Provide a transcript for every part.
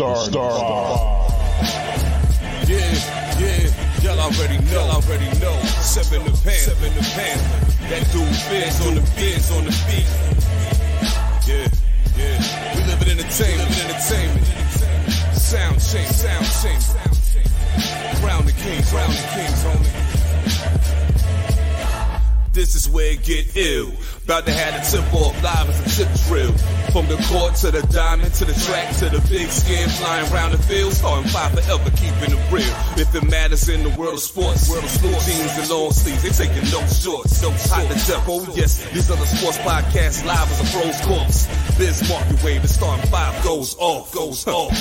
The Star Star. Yeah, yeah, y'all already know, y'all already know. Seven the pan, seven the pan. That dude Fizz on the Fizz on the beat. Yeah, yeah. We live in entertainment, entertainment. Sound change, sound change. Crown the kings, crown the kings, homie. This is where it get ill. About to have a tip off live as a tip drill. From the court to the diamond to the track to the big skin flying around the field. Starting five forever, keeping it real. If it matters in the world of sports, world of sports, jeans and long sleeves, they taking no shorts. No hot to death. Oh yes, these other sports podcasts live as a pros corpse. Biz Markie wave, the starting five goes off, goes off.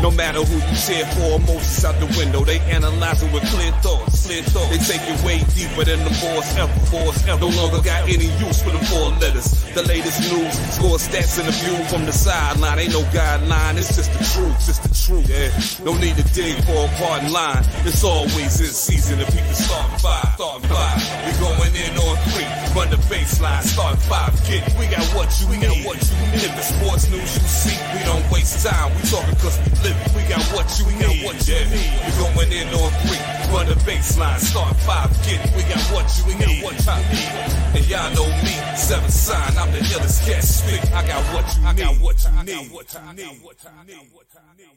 No matter who you cheer for, emotions out the window. They analyze it with clear thoughts, clear thoughts. They take it way deeper than the boys ever, boys ever. No longer got any use for the four letters. The latest news, score stats and the view from the sideline. Ain't no guideline, it's just the truth, just the truth. Yeah, no need to dig for a pardon line. It's always in season beat the starting five, starting five. We going in on three, run the baseline, starting five. Get, we got what you we got what you need. If the sports news you see, we don't waste time. We talking cause we live. We got what you we got what you need. We going in on three, run the baseline, start five. Get, we got what you we got what you need. And y'all know me, seven sign. I'm the illest cat speak. I got what you need. I got what you need. What you need. What you need. What you need.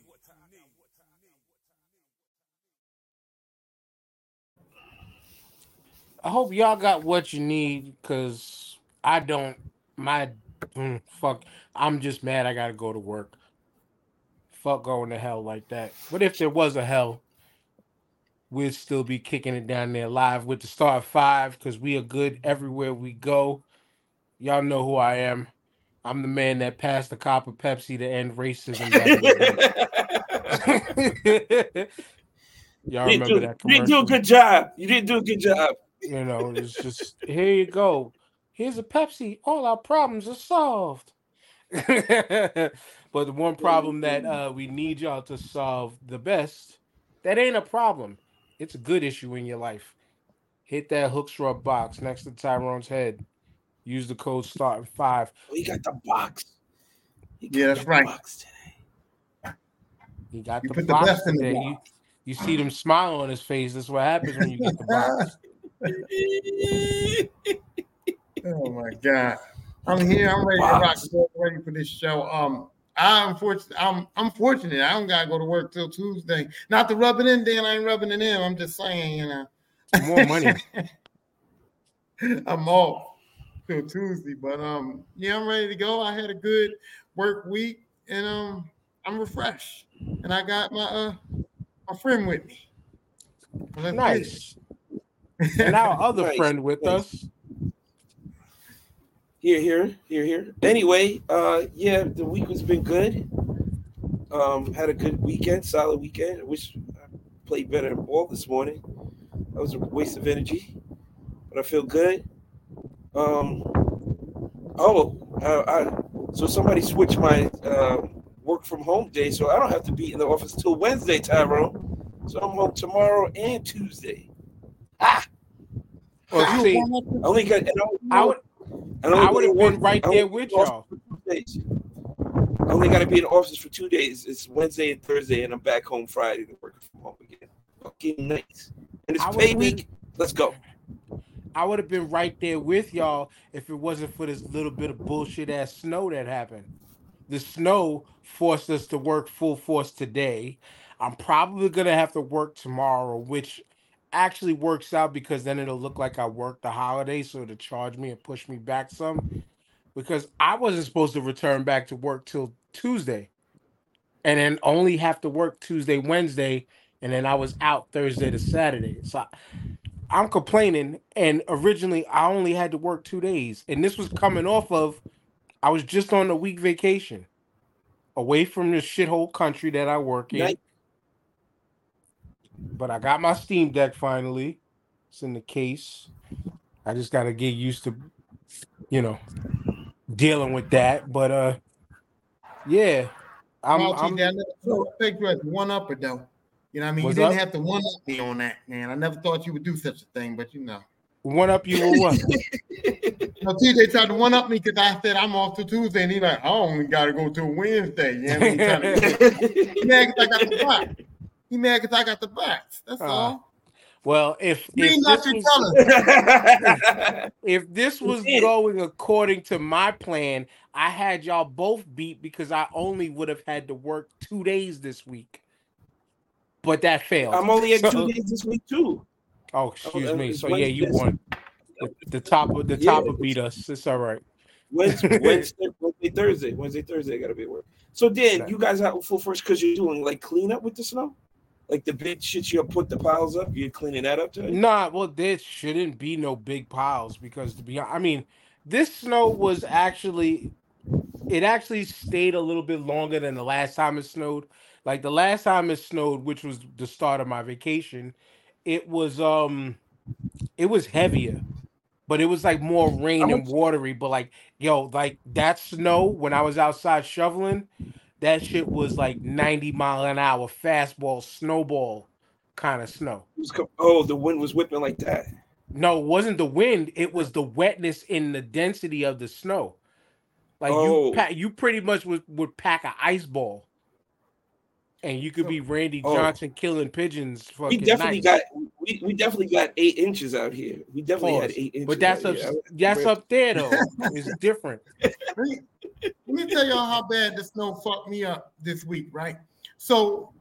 I hope y'all got what you need because I don't. My mm, fuck. I'm just mad. I gotta go to work. Fuck going to hell like that. What if there was a hell, we'd still be kicking it down there live with the star five because we are good everywhere we go. Y'all know who I am. I'm the man that passed the cop of Pepsi to end racism. back in the day. Y'all remember do, that you didn't do a good job. You didn't do a good job. You know, it's just here you go. Here's a Pepsi. All our problems are solved. but the one problem that uh, we need y'all to solve the best, that ain't a problem. It's a good issue in your life. Hit that Hooks Rub box next to Tyrone's head. Use the code starting five. Oh, he got the box. He got Yeah, that's the right. box today. He got You the put the box best in the today. You, you see them smile on his face. That's what happens when you get the box. Oh my god. I'm here. I'm ready to rock. Ready for this show. Um, I'm fortunate. I'm I'm fortunate. I don't gotta go to work till Tuesday. Not to rub it in, Dan. I ain't rubbing it in. I'm just saying, you know. More money. I'm off till Tuesday, but um, yeah, I'm ready to go. I had a good work week, and um, I'm refreshed, and I got my uh my friend with me. So let's. Nice. And our other Nice, friend with nice. us. Here, here, here, here. Anyway, uh, yeah, the week has been good. Um, had a good weekend, solid weekend. I wish I played better in ball this morning. That was a waste of energy, but I feel good. Um, oh, I, I, so somebody switched my uh, work from home day, so I don't have to be in the office till Wednesday, Tyrone. So I'm home tomorrow and Tuesday. Ah, Well, see, I only got. And I, I would and I would have been right I there with y'all. office for two days. I only got to be in the office for two days. It's Wednesday and Thursday, and I'm back home Friday to work from home again. Fucking nice. And it's I pay week. Let's go. I would have been right there with y'all if it wasn't for this little bit of bullshit ass snow that happened. The snow forced us to work full force today. I'm probably gonna have to work tomorrow, which actually works out because then it'll look like I worked the holiday, so to charge me and push me back some. Because I wasn't supposed to return back to work till Tuesday, and then only have to work Tuesday, Wednesday, and then I was out Thursday to Saturday. So I- I'm complaining, and originally I only had to work two days, and this was coming off of I was just on a week vacation, away from the shithole country that I work in. Nice. But I got my Steam Deck finally. It's in the case. I just got to get used to, you know, dealing with that. But uh, yeah, I'm. Malty, I'm Dan, I take you as one upper though. You know, what I mean, you didn't up? have to one up me on that, man. I never thought you would do such a thing, but you know. One up you or what? No, TJ tried to one up me because I said I'm off to Tuesday, and he like, I only got to go till Wednesday. You know what I mean? He to- he mad because I got the box. He mad because I got the box. That's Uh, all. Well, if if this, was, color. if this was going according to my plan, I had y'all both beat because I only would have had to work two days this week. But that failed. I'm only at So- two days this week too. Oh, excuse uh, me. it's So yeah, you won. The, the top of the Yeah. top of beat us. It's all right. Wednesday, Wednesday, Wednesday, Thursday, Wednesday, Thursday. I gotta be at work. So Dan, Right. you guys out full first because you're doing like cleanup with the snow, like the big shit you put the piles up. You're cleaning that up today. Nah, well, there shouldn't be no big piles because to be hon- I mean, this snow was actually it actually stayed a little bit longer than the last time it snowed. Like the last time it snowed, which was the start of my vacation, it was um it was heavier, but it was like more rain and watery. But like, yo, like that snow when I was outside shoveling, that shit was like 90 mile an hour fastball, snowball kind of snow. Oh, the wind was whipping like that. No, it wasn't the wind. It was the wetness in the density of the snow. Like Oh. you, you pretty much would, would pack an ice ball, and you could be oh. Randy Oh. Johnson killing pigeons. We definitely nice. got we, we definitely got eight inches out here. We definitely had eight inches. But that's up, here. That's up there though. It's different. Let me, let me tell y'all how bad the snow fucked me up this week, right? So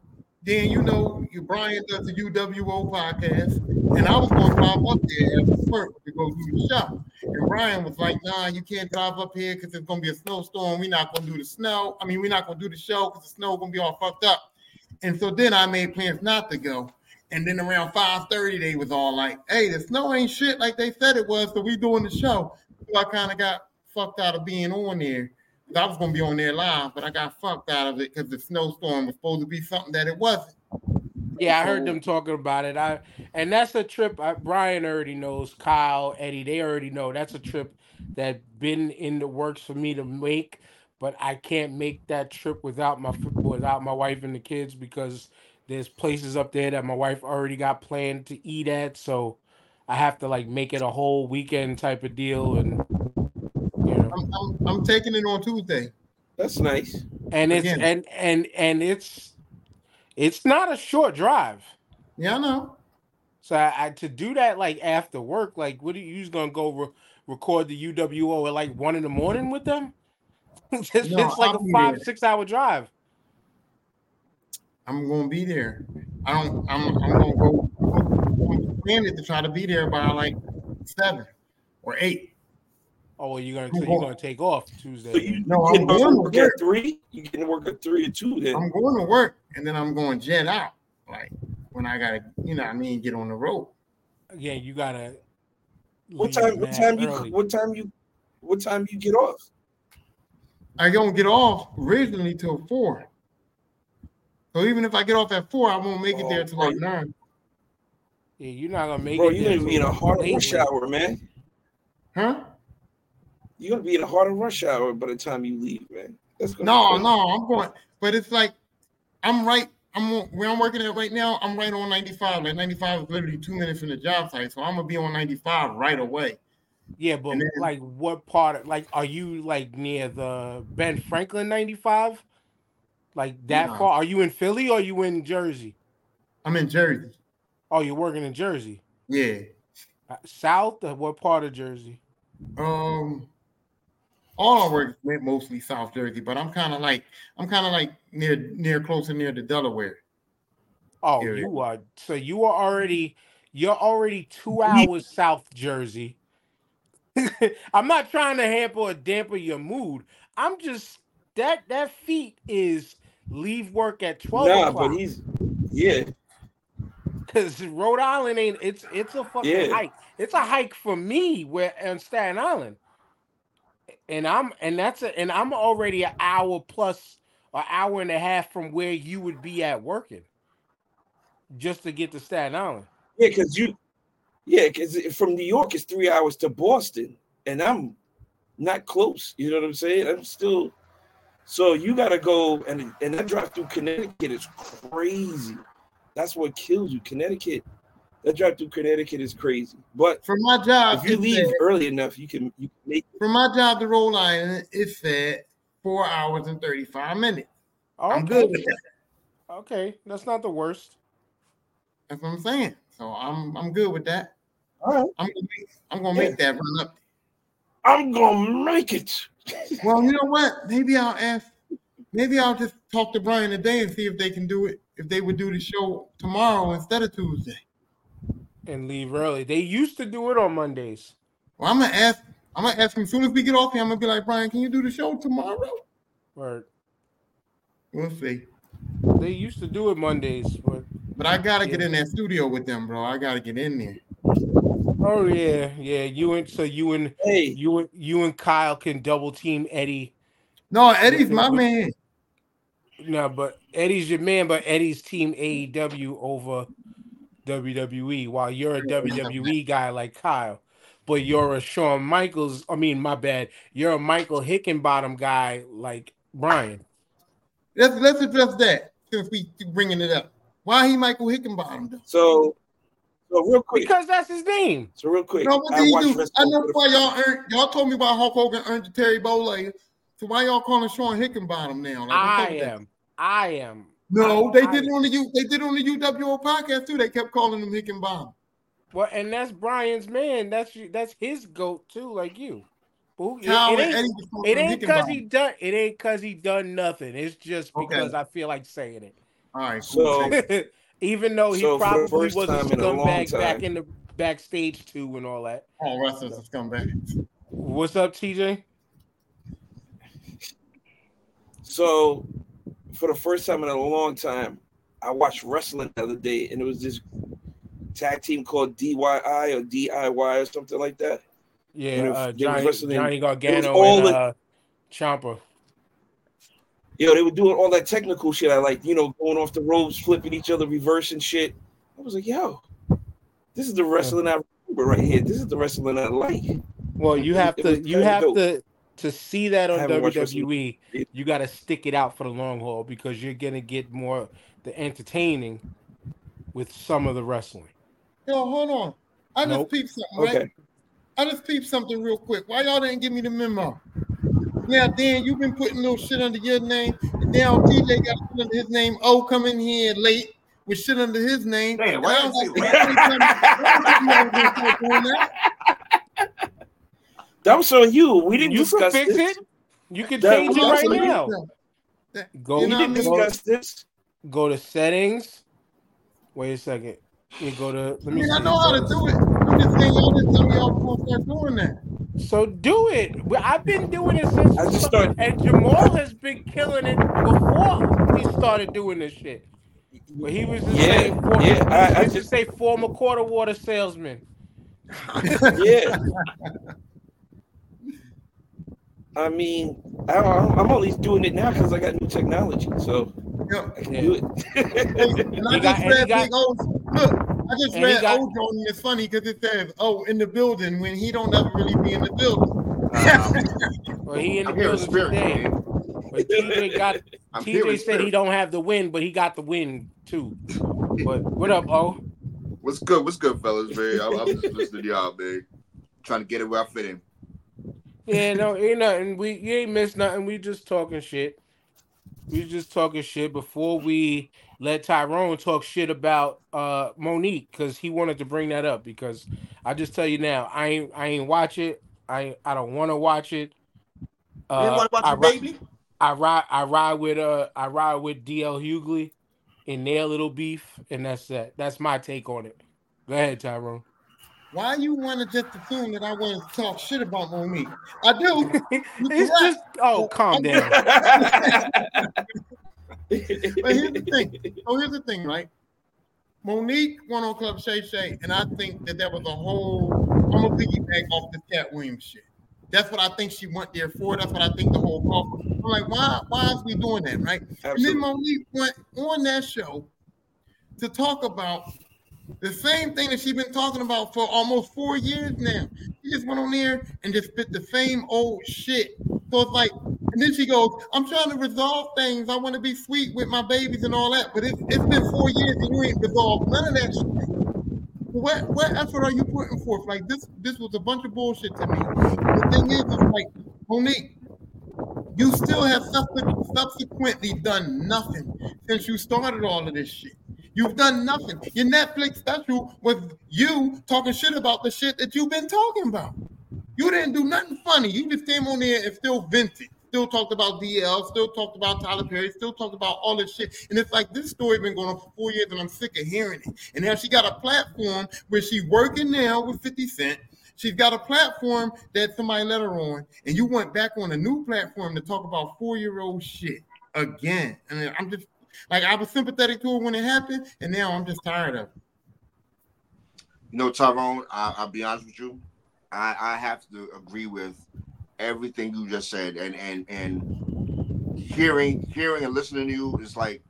then you know you Brian does the UWO podcast, and I was going to drive up there after work to go do the show. And Brian was like, nah, you can't drive up here because it's gonna be a snowstorm. We're not gonna do the snow. I mean, we're not gonna do the show because the snow gonna be all fucked up. And so then I made plans not to go. And then around 5:30, they was all like, hey, the snow ain't shit like they said it was, so we doing the show. So I kind of got fucked out of being on there. I was gonna be on there live, but I got fucked out of it because the snowstorm was supposed to be something that it wasn't. Yeah, I heard them talking about it. I and that's a trip. I, Brian already knows. Kyle, Eddie, they already know that's a trip that been in the works for me to make. But I can't make that trip without my without my wife and the kids because there's places up there that my wife already got planned to eat at. So I have to like make it a whole weekend type of deal, and you know, I'm, I'm, I'm taking it on Tuesday. That's nice. and it's Again. and and and it's it's not a short drive. Yeah, I know. So I, I to do that like after work, like what are you, you just gonna go re- record the UWO at like one in the morning with them? it's it's like I'll a five there. six hour drive. I'm gonna be there. I don't. I'm. I'm gonna go. I'm planning to try to be there by like seven or eight. Oh, well, you're gonna I'm so you're going- gonna take off Tuesday. So you No, I'm going to to work at three? You getting to work at three or two then? I'm going to work and then I'm going jet out. Like when I gotta, you know, what I mean, get on the road. Yeah, you gotta. what time? What mad time you? What time you? What time you get off? I don't get off originally till four. So even if I get off at four, I won't make it there oh, till like Oh, nine. Yeah, you're not gonna make Bro, it. you're gonna be in a till hard late, rush hour, man. Huh? You're gonna be in a harder rush hour by the time you leave, man. That's gonna No, no, I'm going, but it's like I'm right. I'm where I'm working at right now. I'm right on 95. Like 95 is literally two minutes from the job site, so I'm gonna be on 95 right away. Yeah, but then- like, what part? Of, like, are you like near the Ben Franklin 95? Like that far? Are you in Philly or are you in Jersey? I'm in Jersey. Oh, you're working in Jersey. Yeah. Uh, South? Or what part of Jersey? Um, all our work went mostly South Jersey, but I'm kind of like I'm kind of like near near closer near to Delaware. Oh, area. you are. So you are already. You're already two hours South Jersey. I'm not trying to hamper or damper your mood. I'm just that that feat is leave work at twelve nah, o'clock. but he's yeah. Because Rhode Island ain't it's it's a fucking Yeah. hike. It's a hike for me where on Staten Island. And I'm and that's a, and I'm already an hour plus an hour and a half from where you would be at working. Just to get to Staten Island. Yeah, because you, yeah, because from New York it's three hours to Boston, and I'm not close. You know what I'm saying? I'm still. So you got to go, and and that drive through Connecticut is crazy. That's what kills you. Connecticut That drive through Connecticut is crazy. But For my job, if you leave said- early enough, you can you can make for my job to Rhode Island, it said four hours and 35 minutes. I'm good with that. Okay, that's not the worst. That's what I'm saying. So I'm I'm good with that. All right. I'm gonna make, I'm gonna make that run up. I'm gonna make it. Well, you know what? Maybe I'll ask. Maybe I'll just talk to Brian today and see if they can do it. If they would do the show tomorrow instead of Tuesday. And leave early. They used to do it on Mondays. Well, I'm gonna ask. I'm gonna ask him as soon as we get off here. I'm gonna be like, Brian, can you do the show tomorrow? Or We'll see. they used to do it Mondays, but But I gotta get in that studio with them, bro. I gotta get in there. oh yeah, yeah. You and so you and Hey, you and you and Kyle can double team Eddie. No, Eddie's my With- man. No, but Eddie's your man, but Eddie's team AEW over WWE, while you're a WWE guy like Kyle. But you're a Shawn Michaels, I mean, my bad. You're a Michael Hickenbottom guy like Brian. Let's let's address that since we keep bringing it up. Why he Michael Hickenbottom? though? so so real quick. Because that's his name. So real quick. No, what I did do? I know why y'all earned. Y'all told me why Hulk Hogan earned the Terry Bollea. So why y'all calling Shawn Hickenbottom now? Like, I up with that? am. I am. No, I- they I- did it on the U. They did it on the UWO podcast too. They kept calling him Hickenbottom. Well, and that's Brian's man. That's that's his goat too, like you. But it- it ain't- Eddie was calling It him ain't because he done. It ain't because he done nothing. It's just Okay. because I feel like saying it. All right, cool. So Even though he So probably was a time in a scumbag back in the backstage too and all that. all wrestlers have come. What's up, TJ? So, for the first time in a long time, I watched wrestling the other day, and it was this tag team called DYI or DIY or something like that. Yeah, You know, uh, they was Johnny, wrestling- Johnny it Gargano and uh, Ciampa. Yo, they were doing all that technical shit. I like, you know, going off the ropes, flipping each other, reversing shit. I was like, yo, this is the wrestling I remember right here. This is the wrestling I like. Well, you have It to was you have dope. to to see that on haven't watched wrestling. WWE. You got to stick it out for the long haul because you're gonna get more the entertaining with some of the wrestling. Yo, hold on. I just Nope. peeped something, right? Okay. I just peeped something real quick. Why y'all didn't give me the memo? Now, Dan, you've been putting little shit under your name. And now TJ got shit under his name. Oh, come in here late with shit under his name. Damn, And why I was like, "Hey, tell me- why you guys gonna start doing that?" That was on you. We didn't You can discuss fix this. it. You can That- change it right what you- now. Go, You We didn't what I mean? discuss this. go to settings. Wait a second. You go to. Let I me. mean, I know how to do it. I'm just saying y'all didn't tell me y'all was gonna start doing that. So do it. I've been doing it since. I just started- And Jamal has been killing it before he started doing this shit. But he was just Yeah, saying, for, yeah, I- I just- say former quarter water salesman. Yeah. I mean, I, I'm I'm only doing it now because I got new technology, so Yeah. I can Yeah. do it. And I He got- and read got- Big O's. Look, I just And read got- O's on and it's funny because it says, "Oh, in the building" when he don't ever really be in the building. Um, Well, he in the I'm building spirit, today. man. But TJ got I'm TJ hearing said he don't have the win, but he got the win too. But what up, O? What's good? What's good, fellas, man? I'm, I'm just listening to y'all, man. Trying to get it where I fit in. Yeah, no, ain't nothing. We you ain't missed nothing. We just talking shit. We just talking shit before we let Tyrone talk shit about uh Mo'Nique because he wanted to bring that up because I just tell you now, I ain't I ain't watch it. I I don't want to watch it. you Uh, want to watch I, baby? I ride I ride with uh I ride with DL Hughley in their little beef, and that's that. That's my take on it. Go ahead, Tyrone. Why you want to just assume that I want to talk shit about Mo'Nique? I do. It's just oh, calm down. But here's the thing. Oh, here's the thing, right? Mo'Nique went on Club Shay Shay, and I think that that was a whole. I'm gonna piggyback off the Katt Williams shit. That's what I think she went there for. That's what I think the whole call. I'm like, why? Why is we doing that, right? Absolutely. And then Mo'Nique went on that show to talk about the same thing that she's been talking about for almost four years now. She just went on there and just spit the same old shit. So it's like, and then she goes, I'm trying to resolve things. I want to be sweet with my babies and all that. But it's, it's been four years and you ain't resolved none of that shit. what what effort are you putting forth? Like this, this was a bunch of bullshit to me. The thing is, is like Mo'Nique, you still have subsequently done nothing since you started all of this shit. You've done nothing. Your Netflix special was you talking shit about the shit that you've been talking about. You didn't do nothing funny. You just came on there and still vented. Still talked about DL, still talked about Tyler Perry, still talked about all this shit. And it's like this story been going on for four years, and I'm sick of hearing it. And now she got a platform where she's working now with 50 Cent. She's got a platform that somebody let her on, and you went back on a new platform to talk about four-year-old shit again. And I'm just like I was sympathetic to her when it happened, and now I'm just tired of it. You know, Tyrone, I, will be honest with you. I, I have to agree with everything you just said, and and and hearing hearing and listening to you is like,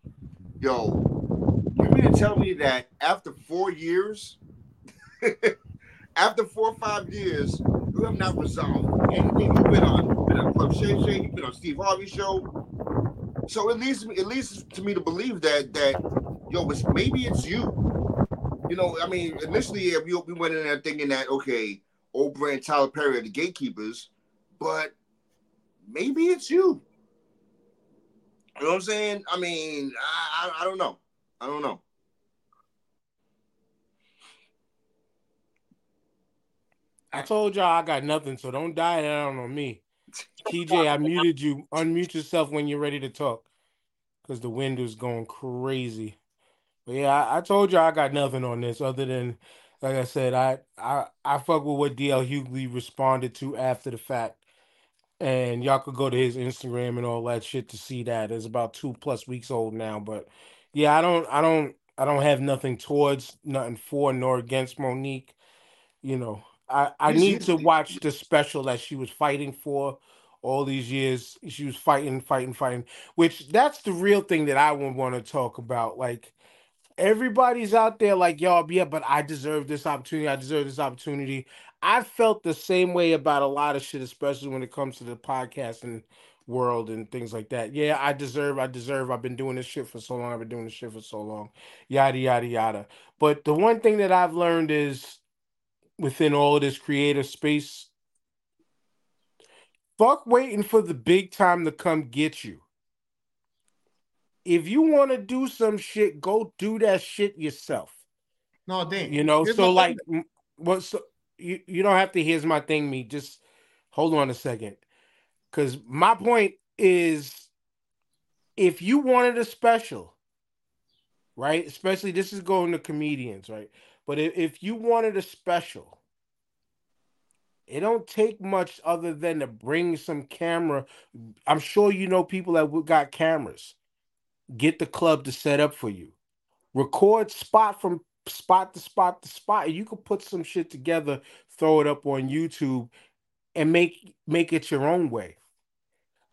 yo, you mean to tell me that after four years, after four or five years, you have not resolved anything you've been on, been on Club Shay Shay, you've been on Steve Harvey show. So it leads me, it leads to me to believe that that yo, it's, maybe it's you. You know, I mean, initially we, we went in there thinking that okay, Oprah and Tyler Perry are the gatekeepers, but maybe it's you. You know what I'm saying? I mean, I, I, I don't know. I don't know. I told y'all I got nothing, so don't die down on me. TJ, I muted you. Unmute yourself when you're ready to talk, because the wind is going crazy. But yeah, I, I told y'all I got nothing on this other than, like I said, I I I fuck with what DL Hughley responded to after the fact and y'all could go to his Instagram and all that shit to see that. It's about two plus weeks old now, but yeah, I don't, I don't, I don't have nothing towards, nothing for nor against Mo'Nique. You know, I I need to watch the special that she was fighting for all these years. She was fighting, fighting, fighting. Which that's the real thing that I would want to talk about. Like everybody's out there, like y'all, yeah, but I deserve this opportunity. I deserve this opportunity. I felt the same way about a lot of shit, especially when it comes to the podcasting world and things like that. Yeah, I deserve, I deserve. I've been doing this shit for so long. I've been doing this shit for so long. Yada yada yada. But the one thing that I've learned is within all of this creative space, fuck waiting for the big time to come get you. If you want to do some shit, go do that shit yourself. No, damn. You know, so like, what? So you, you don't have to here's my thing me just hold on a second because my point is if you wanted a special right especially this is going to comedians right but if, if you wanted a special it don't take much other than to bring some camera i'm sure you know people that got cameras get the club to set up for you record spot from spot to spot to spot. You could put some shit together, throw it up on YouTube, and make make it your own way.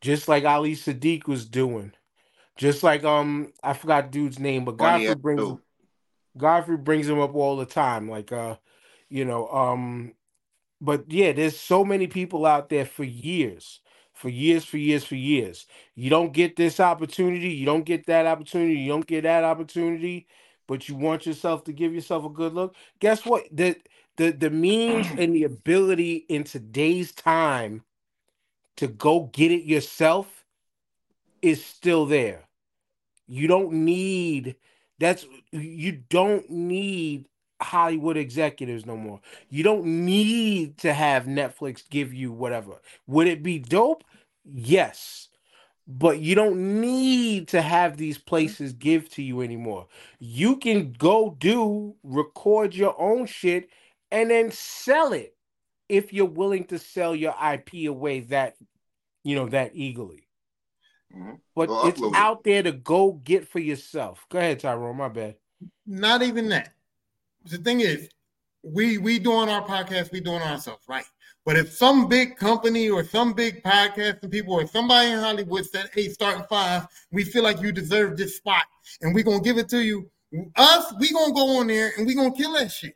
Just like Ali Siddiq was doing. Just like um I forgot dude's name, but Godfrey brings Godfrey brings him up all the time. Like uh, you know, um, but yeah, there's so many people out there for years for years, for years, for years. You don't get this opportunity, you don't get that opportunity, you don't get that opportunity but you want yourself to give yourself a good look, guess what? The the the means and the ability in today's time to go get it yourself is still there. You don't need that's you don't need Hollywood executives no more. You don't need to have Netflix give you whatever. Would it be dope? Yes but you don't need to have these places give to you anymore. You can go do record your own shit and then sell it if you're willing to sell your IP away that you know that eagerly. Mm-hmm. But well, it's out there to go get for yourself. Go ahead, Tyrone. My bad. Not even that. The thing is, we we doing our podcast, we doing ourselves, right? But if some big company or some big podcasting people or somebody in Hollywood said, hey, starting five, we feel like you deserve this spot and we're to give it to you, us, we to go on there and we to kill that shit.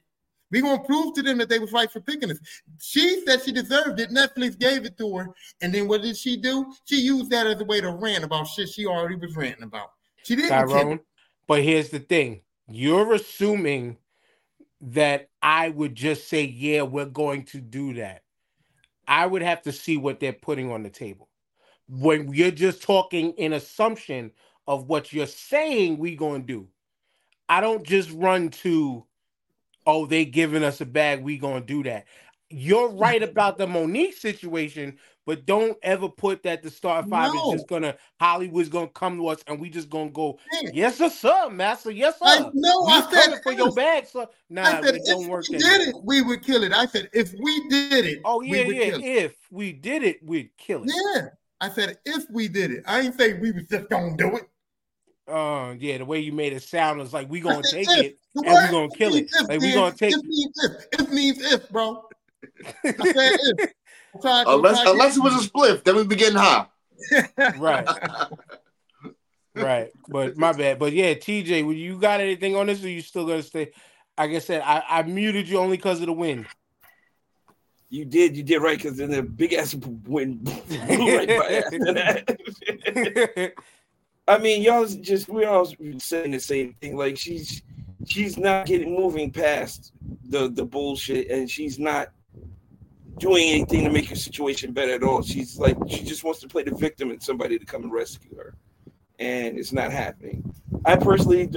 we to prove to them that they was right for picking us. She said she deserved it. Netflix gave it to her. And then what did she do? She used that as a way to rant about shit she already was ranting about. She didn't. Tyrone, but here's the thing. You're assuming that I would just say, yeah, we're going to do that. I would have to see what they're putting on the table. When you're just talking in assumption of what you're saying we're going to do, I don't just run to, oh, they giving us a bag, We're going to do that. You're right about the Mo'Nique situation, but don't ever put that the Star Five No. is just gonna Hollywood's gonna come to us and we just gonna go, yes, sir, sir, master, yes, sir. I know. We I said for your if. bag, sir. Nah, I said it don't if work we did it, we would kill it. I said if we did it, Oh we yeah, would yeah. kill it. If we did it, we'd kill it. Yeah. I said if we did it. I ain't say we was just gonna do it. Uh, yeah, the way you made it sound is like we gonna said take if. it The and we gonna kill it. if, Like we gonna take. If means if. If means if, bro. I said if. I'm trying- Unless trying unless it was a spliff, then we'd be getting high. Right, right. But my bad. But yeah, TJ, when you got anything on this, or you still gonna stay? Like I said, I, I muted you only because of the wind. You did, you did right, because then the big ass wind blew right by after that. I mean, y'all just we're all saying the same thing. Like she's she's not getting moving past the the bullshit, and she's not doing anything to make her situation better at all. She's like she just wants to play the victim and somebody to come and rescue her, and it's not happening. I personally,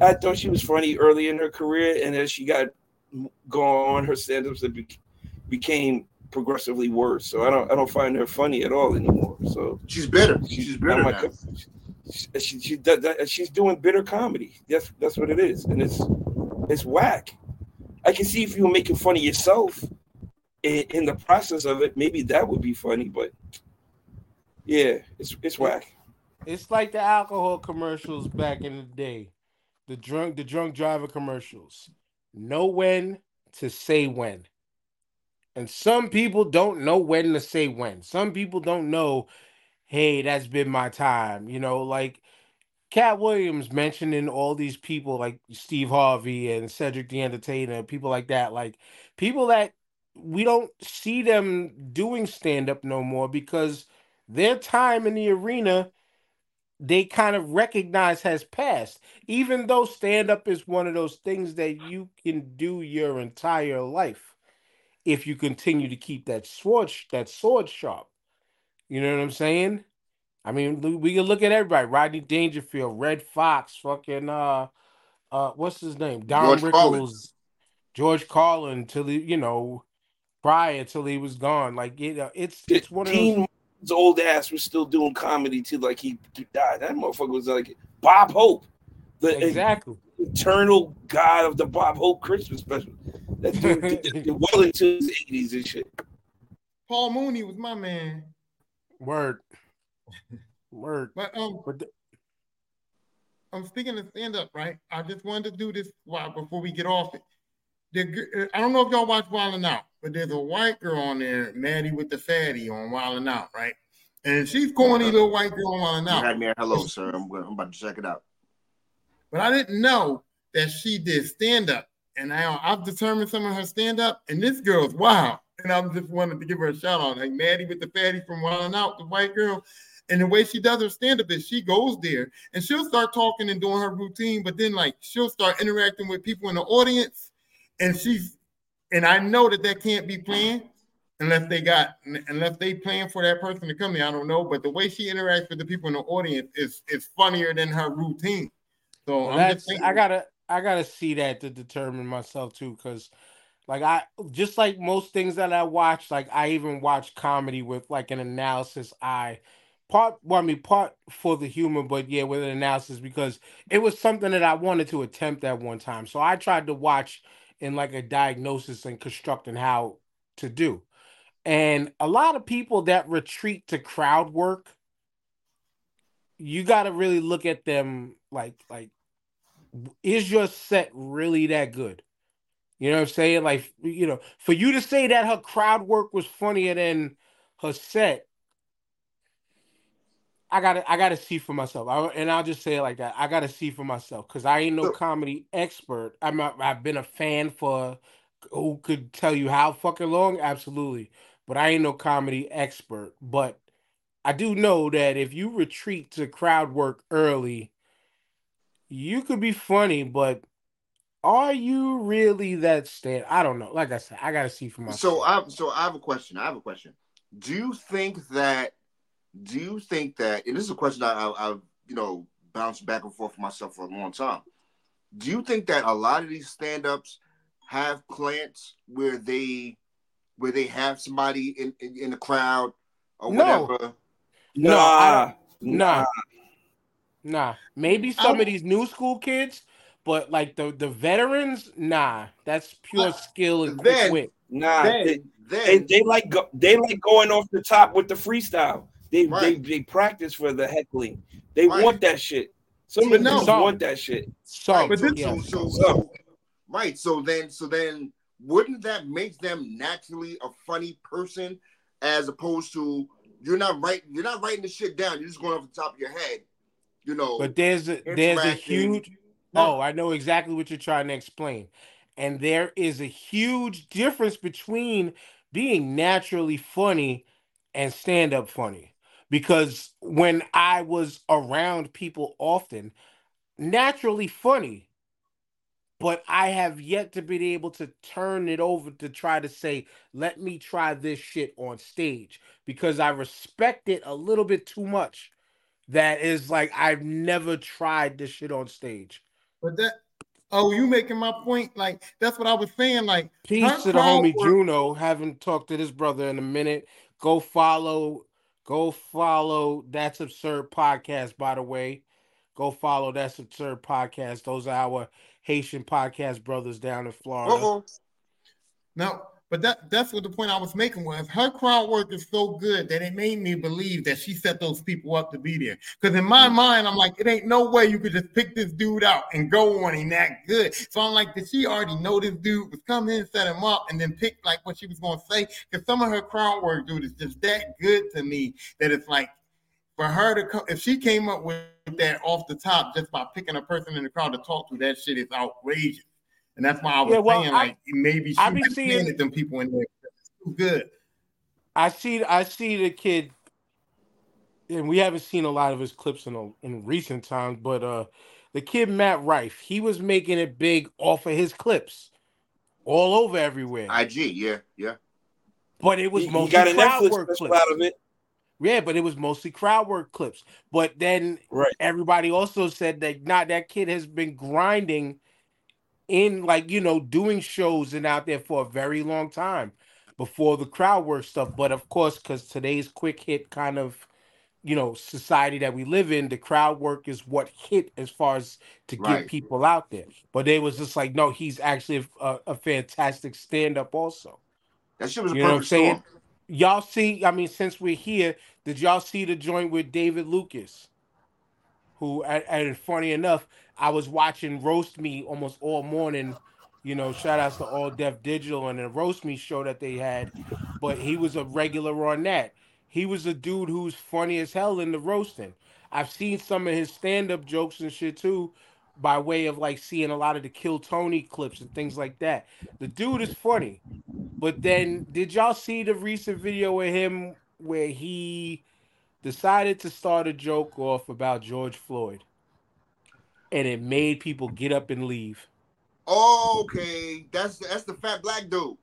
I thought she was funny early in her career, and as she got going on, her stand-ups it be, became progressively worse. So I don't I don't find her funny at all anymore. So She's bitter. she's She's bitter. my now. she, she, she does that, she's doing bitter comedy. That's that's what it is, and it's it's whack. I can see if you were making fun of yourself in, in the process of it, maybe that would be funny. But yeah, it's it's whack. It's like the alcohol commercials back in the day, the drunk the drunk driver commercials. Know when to say when. And some people don't know when to say when. Some people don't know, hey, that's been my time. You know, like Katt Williams mentioning all these people like Steve Harvey and Cedric the Entertainer, people like that, like people that we don't see them doing stand up no more because their time in the arena they kind of recognize has passed. Even though stand up is one of those things that you can do your entire life if you continue to keep that sword that sword sharp. You know what I'm saying? I mean, we can look at everybody: Rodney Dangerfield, Redd Foxx, fucking uh, uh, what's his name? Don George Carlin. Rickles, George Carlin, till you know, prior till he was gone. Like you know, it's it's one of those. Teen His old ass was still doing comedy till like he died. That motherfucker was like Bob Hope, the Exactly. eternal god of the Bob Hope Christmas special. That dude did that well into his eighties and shit. Paul Mooney was my man. Word. Word. But um, But the- I'm speaking of stand up, right? I just wanted to do this while before we get off it. The, uh, I don't know if y'all watch Wild 'N Out, but there's a white girl on there, Maddie with the fatty on Wild 'N Out, right? And she's corny little white girl on Wild 'N You had me at hello, sir. I'm, I'm about to check it out. But I didn't know that she did stand up. And now I've determined some of her stand up, and this girl's wow. And I'm just wanted to give her a shout out. Like Maddie with the fatty from Wild 'N Out, the white girl. And the way she does her stand up is she goes there and she'll start talking and doing her routine, but then like she'll start interacting with people in the audience. And she's, and I know that that can't be planned unless they got, unless they plan for that person to come there. I don't know. But the way she interacts with the people in the audience is, is funnier than her routine. So Well, I'm that's I gotta I gotta see that to determine myself too, because like I just like most things that I watch, like I even watch comedy with like an analysis eye. Part well, I mean part for the humor, but yeah, with an analysis because it was something that I wanted to attempt at one time. So I tried to watch in like a diagnosis and constructing how to do. And a lot of people that retreat to crowd work, you got to really look at them like like is your set really that good? You know what I'm saying? Like you know, for you to say that her crowd work was funnier than her set, I gotta I gotta see for myself. I, and I'll just say it like that. I gotta see for myself because I ain't no comedy expert. I'm I've been a fan for who could tell you how fucking long, absolutely. But I ain't no comedy expert. But I do know that if you retreat to crowd work early, you could be funny, but are you really that stand? I don't know. Like I said, I gotta see for myself. So I so I have a question. I have a question. Do you think that? Do you think that? And this is a question I, I I've you know bounced back and forth for myself for a long time. Do you think that a lot of these stand-ups have plants where they where they have somebody in in, in the crowd or No. whatever? No, Nah, nah, nah. Maybe some of these new school kids, but like the the veterans, nah. That's pure Uh, skill and quick then- wit. nah. Then- They, Then they, they like go, they like going off the top with the freestyle. They they, Right. they practice for the heckling. They Right. want that shit. Some But of no. them want that shit. Some, But this- yeah. so, so, So- so right. So then so then wouldn't that make them naturally a funny person as opposed to you're not writing you're not writing the shit down. You're just going off the top of your head. You know, But there's a there's a interacting. huge oh, I know exactly what you're trying to explain. And there is a huge difference between being naturally funny and stand up funny. Because when I was around people often, naturally funny, but I have yet to be able to turn it over to try to say, let me try this shit on stage because I respect it a little bit too much. That is like, I've never tried this shit on stage. But that, oh, you making my point? Like that's what I was saying. Like Peace to the homie work- Juno. Haven't talked to this brother in a minute. Go follow, go follow That's Absurd Podcast, by the way. Go follow That's Absurd Podcast. Those are our Haitian podcast brothers down in Florida. Uh-oh. No, but that that's what the point I was making was her crowd work is so good that it made me believe that she set those people up to be there. Because in my mm. mind, I'm like, it ain't no way you could just pick this dude out and go on him that good. So I'm like, did she already know this dude was coming in, set him up, and then pick like what she was gonna say? Because some of her crowd work, dude, is just that good to me that it's like for her to come if she came up with that off the top just by picking a person in the crowd to talk to, that shit is outrageous. And that's why I was Yeah, well, saying I- like maybe she I be planted seeing- them people in there. It's too good. I see I see the kid and we haven't seen a lot of his clips in a, in recent times, but uh the kid Matt Rife, he was making it big off of his clips all over everywhere. IG, yeah, yeah. but it was He, he mostly got crowd Netflix work clips. out of it. Yeah, but it was mostly crowd work clips. But then Right. everybody also said that not that kid has been grinding in like you know doing shows and out there for a very long time before the crowd work stuff. But of course, because today's quick hit kind of you know society that we live in, the crowd work is what hit as far as to Right. get people out there. But they was just like, no, he's actually a, a fantastic stand up also. That shit was a you know what I'm saying. Storm. Y'all see, I mean, since we're here, did y'all see the joint with David Lucas? Who, and funny enough, I was watching Roast Me almost all morning. You know, shout outs to All Def Digital and the Roast Me show that they had. But he was a regular on that. He was a dude who's funny as hell in the roasting. I've seen some of his stand up jokes and shit too, by way of like seeing a lot of the Kill Tony clips and things like that. The dude is funny. But then, did y'all see the recent video of him where he decided to start a joke off about George Floyd, and it made people get up and leave? Okay, that's that's the fat black dude.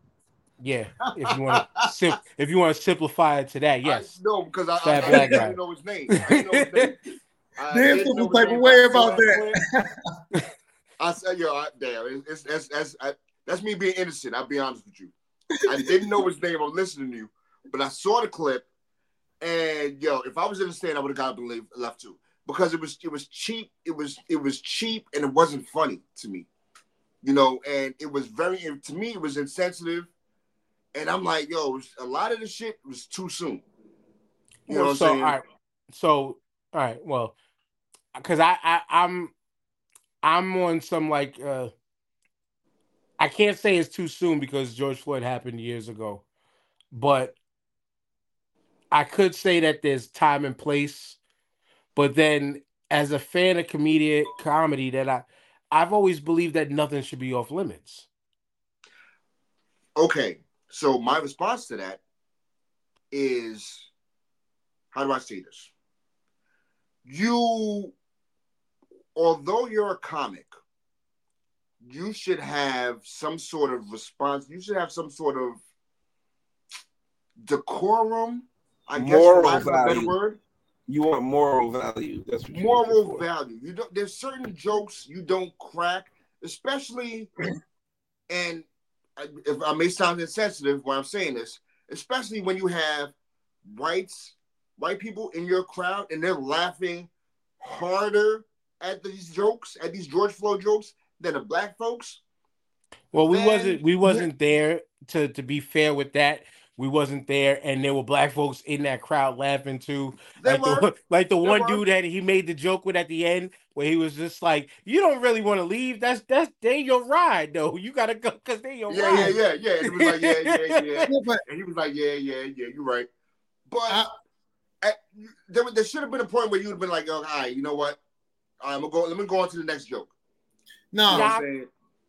Yeah, if you want to, sim- if you want to simplify it to that, yes. I, no, because I, I, Fat I black didn't know his name. I didn't know his name. Damn, didn't feel know some type of name. way about saw that. I said, yo, I, damn, it's, it's that's that's I, that's me being innocent. I'll be honest with you. I didn't know his name. I'm listening to you, but I saw the clip, and yo, if I was in the stand, I would have got up and left too because it was it was cheap. It was it was cheap, and it wasn't funny to me, you know. And it was very to me, it was insensitive, and I'm like, yo, a lot of the shit was too soon. You know Well, what I'm so saying? all right, so all right, well, because I, I I'm I'm on some like uh I can't say it's too soon because George Floyd happened years ago, but I could say that there's time and place. But then, as a fan of comedian comedy, that I I've always believed that nothing should be off limits. Okay, so my response to that is how do I say this? You, although you're a comic, you should have some sort of response. You should have some sort of decorum. I guess Moral for lack of a better word. You want moral value. That's what moral looking for. value. You don't. There's certain jokes you don't crack, especially, and if I may sound insensitive when I'm saying this, especially when you have whites, white people in your crowd, and they're laughing harder at these jokes, at these George Floyd jokes, than the black folks. Well, we Man, wasn't we wasn't there to to be fair with that. We wasn't there, and there were black folks in that crowd laughing too. They like were. the like the They one were. dude that he made the joke with at the end, where he was just like, "You don't really want to leave. That's that's they your ride though. You gotta go because they your Yeah, yeah, ride." yeah, yeah. And he was like, yeah, yeah, yeah. Yeah, And he was like, yeah, yeah, yeah. You're right. But I- at, there, there should have been a point where you would have been like, oh, all right, you know what? I'm gonna go. Let me go on to the next joke. no, You know. I'm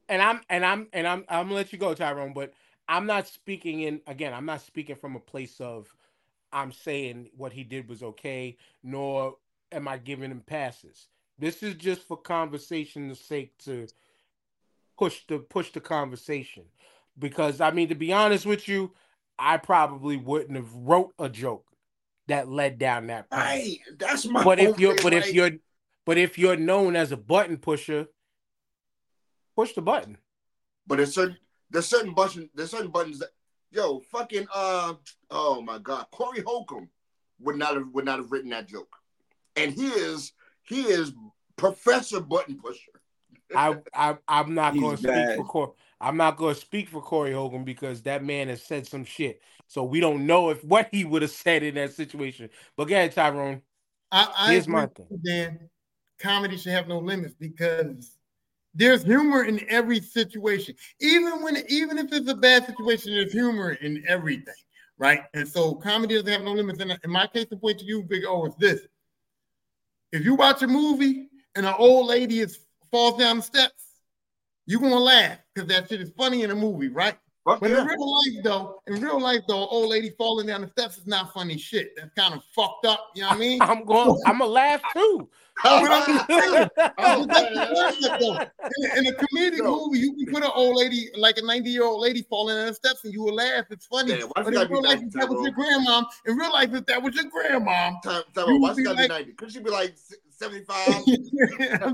and I'm and I'm and I'm I'm gonna let you go, Tyrone. But I'm not speaking in again. I'm not speaking from a place of I'm saying what he did was okay, nor am I giving him passes. This is just for conversation's sake to push the push the conversation. Because I mean, to be honest with you, I probably wouldn't have wrote a joke that led down that path. Right. That's my. But if you're but if you're but if you're known as a button pusher, push the button. but it's certain there's certain buttons there's certain buttons that yo fucking uh oh my god Corey Holcomb would not have would not have written that joke, and he is he is Professor Button Pusher. I, I I'm not He's going to speak for Corey. I'm not going to speak for Corey Hogan because that man has said some shit. So we don't know if what he would have said in that situation. But go ahead, Tyrone. I, I Here's my thing. you, Dan. Comedy should have no limits because there's humor in every situation. Even when, even if it's a bad situation, there's humor in everything, right? And so comedy doesn't have no limits. And in my case, the point to you, Big O, is this: if you watch a movie and an old lady is falls down the steps, you're gonna laugh because that shit is funny in a movie, right? Fuck But yeah. in real life, though, in real life, though, old lady falling down the steps is not funny shit. That's kind of fucked up. You know what I mean? I'm going. I'm gonna laugh too. But I'm just saying, that's the concept, though. In, in a comedic Yo. movie, you can put an old lady, like a 90 year old lady, falling down the steps, and you will laugh. It's funny. Damn, but does in real life, 90, if that was your Tyrone? grandmom, in real life, if that was your grandmom, Time, You time, why would she be gotta be like- 90? Could she be like 75?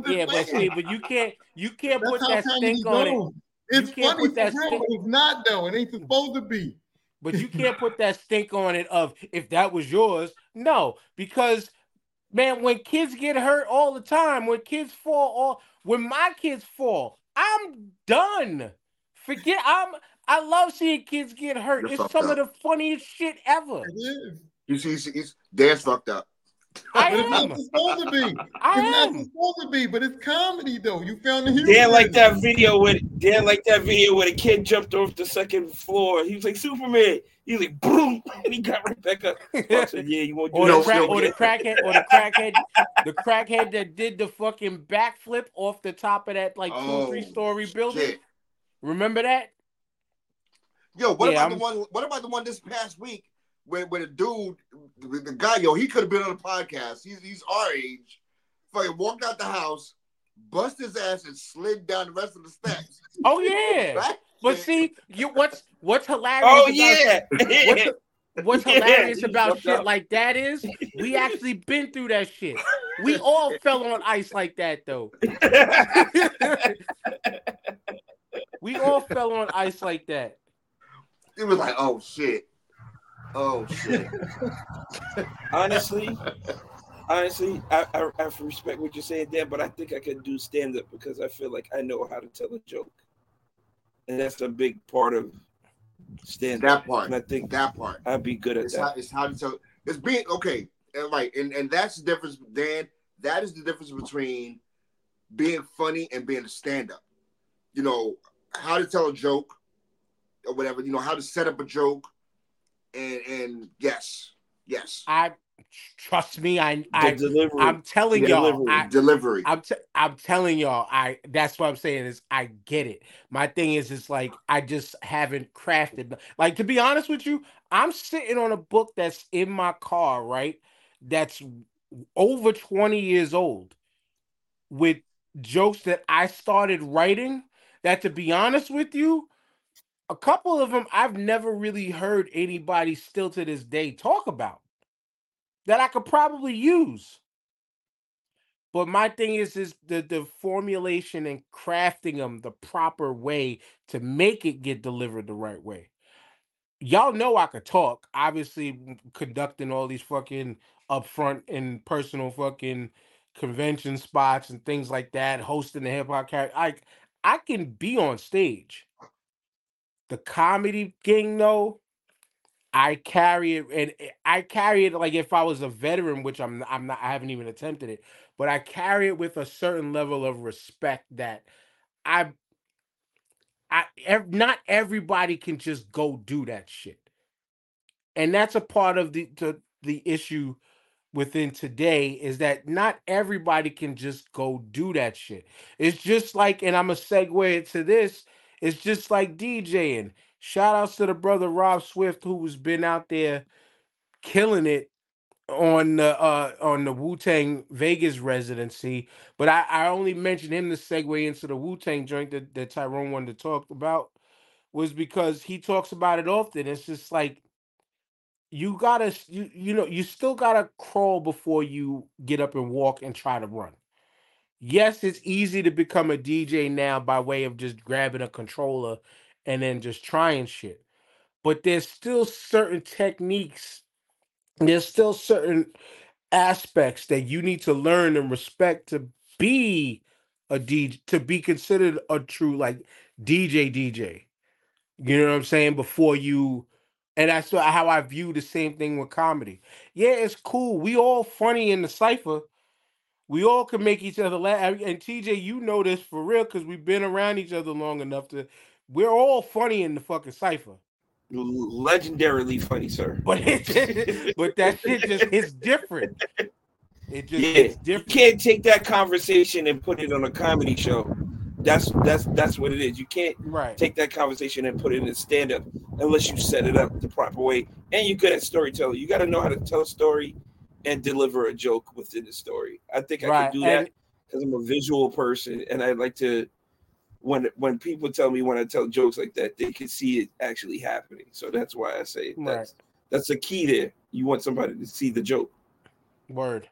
Yeah, but see, but you can't you can't That's put that stink on it. Goes. It's funny put for that real, stink- but it's not though. It ain't supposed to be. But you can't put that stink on it of if that was yours. No, because man, when kids get hurt all the time, when kids fall, all when my kids fall, I'm done. Forget I'm. I love seeing kids get hurt. You're it's fucked some of the funniest shit ever. It is. You see, he's, he's Dan's fucked up. I But it's am. not supposed to be. I it's am. not supposed to be, but it's comedy though. You found the humor. Dan like that video with Dan like that video where the kid jumped off the second floor. He was like Superman. He was like boom, and he got right back up. Said, yeah, you won't do Or No, the, crack, no, or the yeah. crackhead, or the crackhead, the crackhead that did the fucking backflip off the top of that like two, Oh, three story building. Shit. Remember that? Yo, what Yeah, about the I'm- one? What about the one this past week where, where the dude, the, the guy, yo, he could have been on a podcast. He's he's our age. Fucking walked out the house, bust his ass, and slid down the rest of the steps. Oh yeah. Right? But see, you what's what's hilarious? Oh about- yeah. What's, what's Yeah, hilarious you about fucked shit up. like that is we actually been through that shit. We all fell on ice like that though. We all fell on ice like that. It was like, oh shit, oh shit. honestly, honestly, I, I I respect what you're saying, Dan, but I think I can do stand up because I feel like I know how to tell a joke, and that's a big part of stand up. that part, And I think that part. I'd be good at It's how, that. it's how to tell. It's being okay, and right, and and that's the difference, Dan. That is the difference between being funny and being a stand-up. You know how to tell a joke or whatever. You know how to set up a joke, and and yes, yes, I trust me, I The I delivery. I'm telling the y'all, delivery. I, delivery. I'm t- I'm telling y'all, I that's what I'm saying is I get it. My thing is it's like I just haven't crafted like to be honest with you, I'm sitting on a book that's in my car, right? That's over 20 years old with jokes that I started writing that to be honest with you, a couple of them I've never really heard anybody still to this day talk about that I could probably use. But my thing is, is the the formulation and crafting them the proper way to make it get delivered the right way. Y'all know I could talk. Obviously, conducting all these fucking upfront and personal fucking convention spots and things like that, hosting the hip hop character. I I can be on stage. The comedy thing, though, I carry it, and eh, I carry it like if I was a veteran, which I'm. I'm not. I haven't even attempted it, but I carry it with a certain level of respect that I. I ev- not everybody can just go do that shit, and that's a part of the the, the issue within today is that not everybody can just go do that shit. It's just like, and I'm a segue to this. It's just like DJing. Shout outs to the brother Rob Swift who's been out there killing it on the uh on the Wu Tang Vegas residency. But I, I only mentioned him to segue into the Wu Tang joint that, that Tyrone wanted to talk about was because he talks about it often. It's just like you gotta you you know you still gotta crawl before you get up and walk and try to run. Yes, it's easy to become a DJ now by way of just grabbing a controller and then just trying shit. But there's still certain techniques, there's still certain aspects that you need to learn and respect to be a DJ, to be considered a true like DJ DJ. You know what I'm saying? Before you and that's how I view the same thing with comedy. Yeah, it's cool. We all funny in the cipher. We all can make each other laugh. And TJ, you know this for real because we've been around each other long enough to. We're all funny in the fucking cipher, Legendarily funny, sir. but it, but that shit just it's different. It just Yeah, it's you can't take that conversation and put it on a comedy show. That's that's that's what it is. You can't Right. take that conversation and put it in a stand up unless you set it up the proper way. And you're good at storytelling. You got to know how to tell a story and deliver a joke within the story. I think I Right, can do that because I'm a visual person and I like to. When when people tell me when I tell jokes like that, they can see it actually happening. So that's why I say Right. that's that's the key there. You want somebody to see the joke. Word.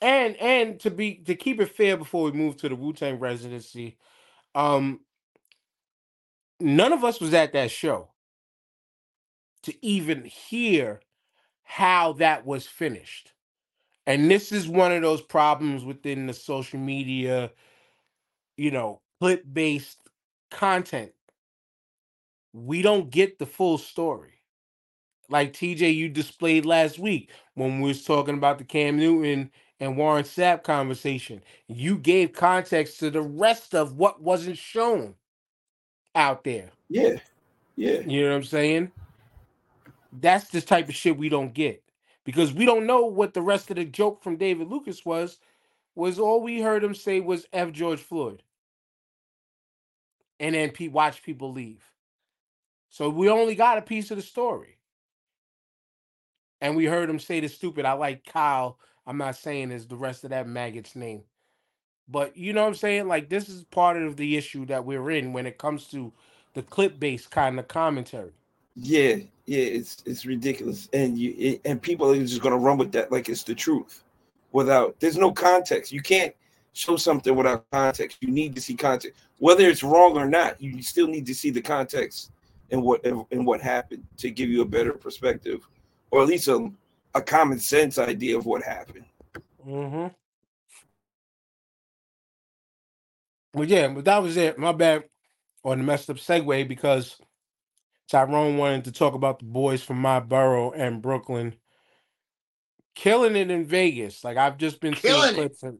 And and to be to keep it fair before we move to the Wu Tang residency, um, none of us was at that show to even hear how that was finished. And this is one of those problems within the social media, you know, clip based content. We don't get the full story. Like TJ, you displayed last week when we was talking about the Cam Newton and Warren Sapp conversation. You gave context to the rest of what wasn't shown out there. Yeah, yeah. You know what I'm saying? That's the type of shit we don't get because we don't know what the rest of the joke from David Lucas was. Was all we heard him say was F George Floyd, and then watch people leave. So we only got a piece of the story, and we heard him say the stupid. I like Kyle. I'm not saying is the rest of that maggot's name, but you know what I'm saying. Like this is part of the issue that we're in when it comes to the clip based kind of commentary. Yeah, yeah, it's it's ridiculous, and you it, and people are just gonna run with that like it's the truth, without there's no context. You can't show something without context. You need to see context, whether it's wrong or not. You still need to see the context and what and what happened to give you a better perspective, or at least a a common sense idea of what happened. Mm-hmm. Well, yeah, but that was it. My bad on the messed up segue because Tyrone wanted to talk about the boys from my borough and Brooklyn killing it in Vegas. Like I've just been Killing seeing clips of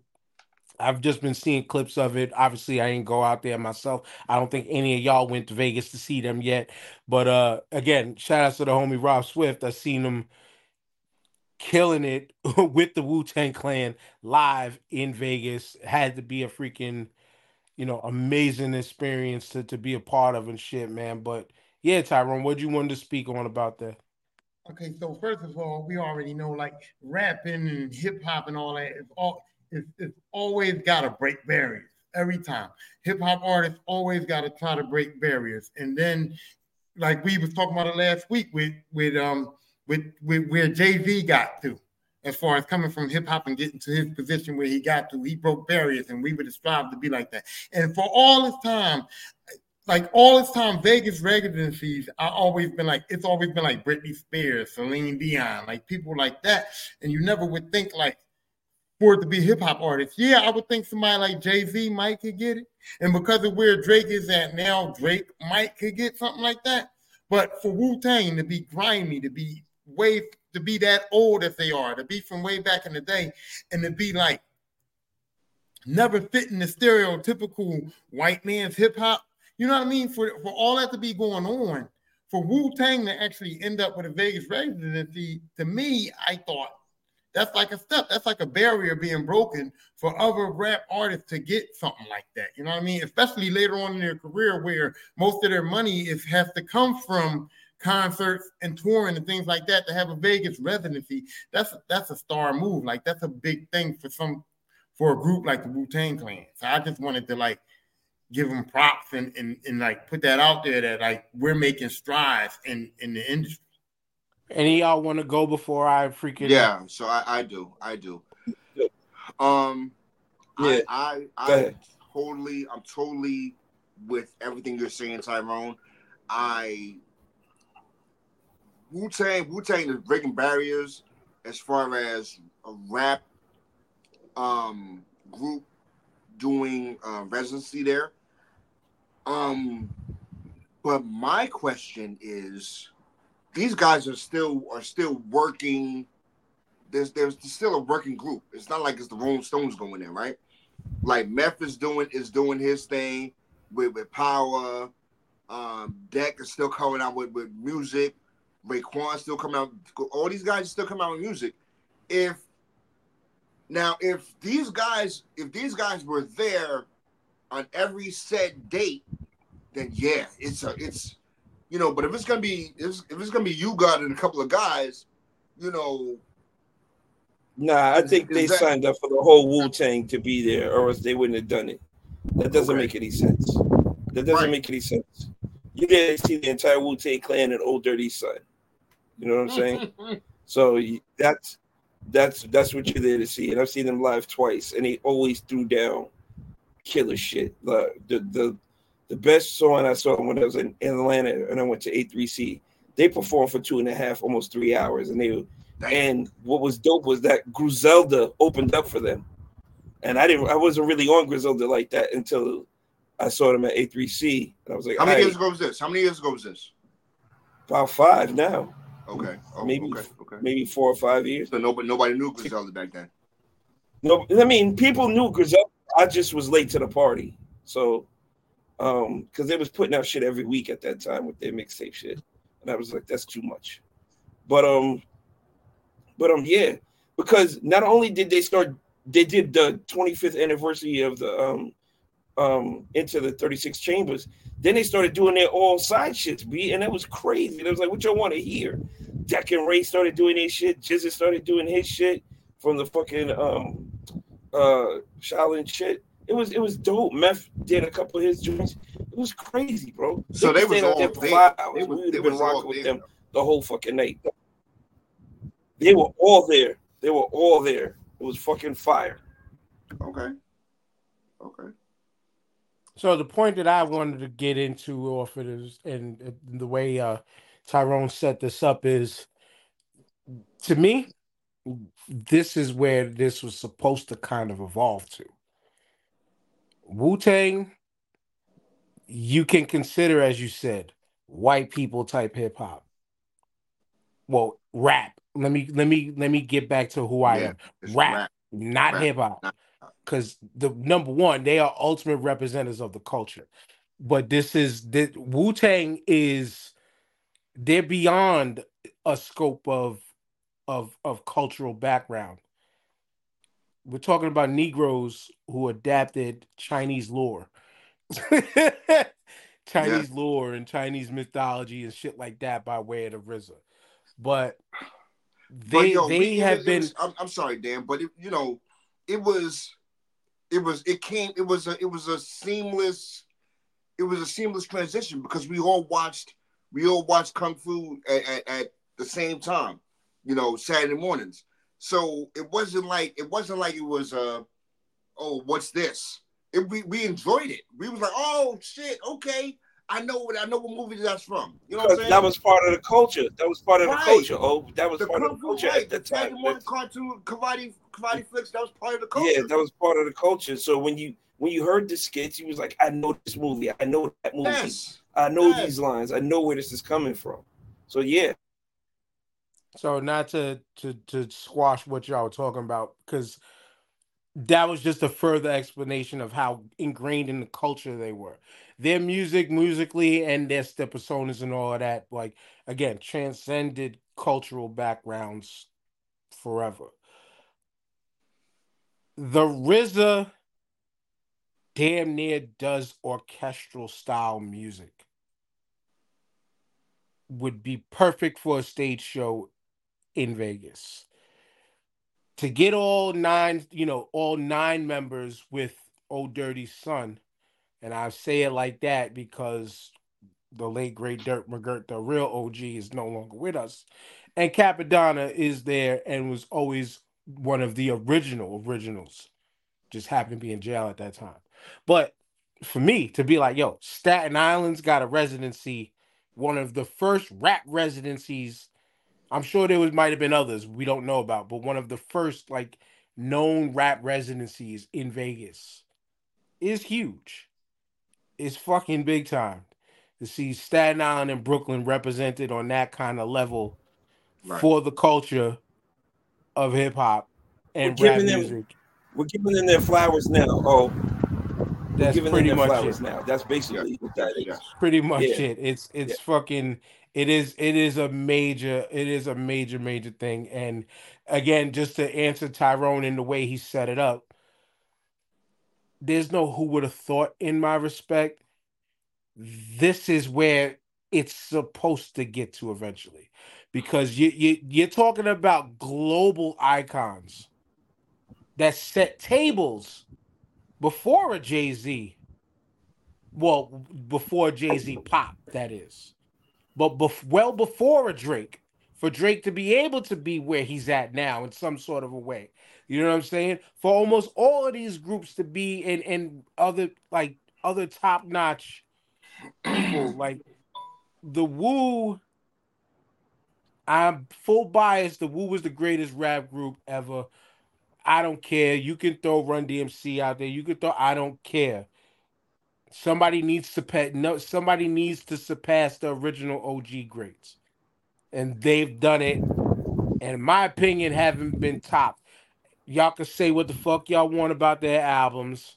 I've just been seeing clips of it. Obviously, I ain't go out there myself. I don't think any of y'all went to Vegas to see them yet. But uh again, shout out to the homie Rob Swift. I seen him killing it with the Wu Tang Clan live in Vegas. Had to be a freaking, you know, amazing experience to, to be a part of and shit, man. But yeah, Tyrone, what do you wanted to speak on about that? Okay, so first of all, we already know like rapping and hip hop and all that is all it's, it's always got to break barriers. every time. Hip hop artists always got to try to break barriers, and then, like we was talking about it last week with with um with with where Jay Z got to, as far as coming from hip hop and getting to his position where he got to, he broke barriers, and we would strive to be like that. And for all this time, like all this time, Vegas residencies, I always been like, it's always been like Britney Spears, Celine Dion, like people like that. And you never would think like for it to be hip hop artists. Yeah, I would think somebody like Jay Z might could get it. And because of where Drake is at now, Drake might could get something like that. But for Wu Tang to be grimy, to be way to be that old as they are, to be from way back in the day, and to be like never fitting the stereotypical white man's hip hop you know what I mean? For for all that to be going on, for Wu Tang to actually end up with a Vegas residency, to me, I thought that's like a step. That's like a barrier being broken for other rap artists to get something like that. You know what I mean? Especially later on in their career, where most of their money is has to come from concerts and touring and things like that to have a Vegas residency. That's that's a star move. Like that's a big thing for some for a group like the Wu Tang Clan. So I just wanted to like give them props and, and and like put that out there that like we're making strides in in the industry. Any y'all want to go before I freaking Yeah, so I, I do, I do. Um, Yeah. I I, I totally, I'm totally with everything you're saying, Tyrone. I Wu Tang, Wu Tang is breaking barriers as far as a rap um group doing uh, residency there. Um, but my question is, these guys are still are still working. There's there's still a working group. It's not like it's the Rolling Stones going in, right? Like Meth is doing is doing his thing with with Power. Um, Deck is still coming out with with music. Raekwon still coming out. All these guys still come out with music. If now, if these guys, if these guys were there on every set date, then yeah, it's a, it's, you know. But if it's gonna be, if it's, if it's gonna be you, God, and a couple of guys, you know, Nah, I think is they that- signed up for the whole Wu Tang to be there, or else they wouldn't have done it. That doesn't Okay. make any sense. That doesn't Right. make any sense. You didn't see the entire Wu Tang clan and Old Dirty Son. You know what I'm saying? so that's that's that's what you're there to see. And I've seen them live twice, and they always threw down killer shit. The the the, the best song I saw when I was in, in Atlanta and I went to A3C, they performed for two and a half, almost three hours, and they and what was dope was that Griselda opened up for them. And I didn't I wasn't really on Griselda like that until I saw them at A3C. And I was like, how many "Aight, years ago was this? How many years ago was this? about five now, Okay, oh, Maybe- okay, okay. maybe four or five years. So nobody nobody knew Griselda back then. No, I mean people knew Griselda. I just was late to the party. So um because they was putting out shit every week at that time with their mixtape shit. And I was like, that's too much. But um but um yeah, because not only did they start they did the 25th anniversary of the um um into the 36 chambers, then they started doing their all side shits, B, and that was crazy. It was like, what y'all want to hear? Deck and Ray started doing his shit, GZA started doing his shit from the fucking um uh Shaolin shit. It was it was dope. Meth did a couple of his joints. It was crazy, bro. So they was all there for there. five They hours. was- we would they have been was rocking with there. them the whole fucking night. They were all there. They were all there. It was fucking fire. Okay, okay. So the point that I wanted to get into off of this and the way uh, Tyrone set this up is, to me, this is where this was supposed to kind of evolve to. Wu Tang, you can consider, as you said, white people type hip hop. Well, rap. Let me let me let me get back to who I Yeah, am. It's Rap, not hip hop. Because the number one, they are ultimate representatives of the culture. But this is the Wu Tang is they're beyond a scope of of of cultural background. We're talking about Negroes who adapted Chinese lore. Chinese lore and Chinese mythology and shit like that by way of the RZA. But But they yo, they we- have it been was- I'm, I'm sorry, Dan, but it, you know, it was it was it came it was a it was a seamless it was a seamless transition because we all watched we all watched kung fu at, at, at the same time you know saturday mornings so it wasn't like it wasn't like it was uh oh what's this it, we, we enjoyed it we was like oh shit okay I know what I know what movie that's from. You know what I'm saying? that was part of the culture. That was part of Right. the culture. Oh, that was the part of the culture right, at the time. morning cartoon karate karate flicks. That was part of the culture. Yeah, that was part of the culture. So when you when you heard the skits, you was like, I know this movie. I know that movie. yes. I know yes. these lines. I know where this is coming from. So yeah, So not to to to squash what y'all were talking about because that was just a further explanation of how ingrained in the culture they were. Their music, musically, and their their personas and all of that, like again, transcended cultural backgrounds forever. The RZA damn near does orchestral style music. Would be perfect for a stage show in Vegas. To get all nine, you know, all nine members with Old Dirty Son, and I say it like that because the late great Dirt McGirt, the real OG, is no longer with us, and Cappadonna is there and was always one of the original originals. Just happened to be in jail at that time, but for me to be like, yo, Staten Island's got a residency, one of the first rap residencies I'm sure there was might have been others we don't know about, but one of the first like known rap residencies in Vegas is huge. It's fucking big time to see Staten Island and Brooklyn represented on that kind of level Right. for the culture of hip hop and We're rap giving them- music. we're giving them their flowers now. Oh, That's giving pretty them much flowers it. now. That's basically what that is. Yes. pretty much Yeah. it. It's it's fucking it is it is a major it is a major major thing. And again, just to answer Tyrone in the way he set it up, there's no who would have thought in my respect. This is where it's supposed to get to eventually, because you you you're talking about global icons that set tables before a Jay Z well before Jay Z pop, that is, but bef- well before a Drake, for Drake to be able to be where he's at now in some sort of a way. You know what I'm saying? For almost all of these groups to be in in other like other top notch people like the Wu. I'm full bias. The Wu was the greatest rap group ever. I don't care. You can throw Run DMC out there. You can throw. I don't care. Somebody needs to pet. No, somebody needs to surpass the original OG greats, and they've done it. And my opinion, haven't been topped. Y'all can say what the fuck y'all want about their albums.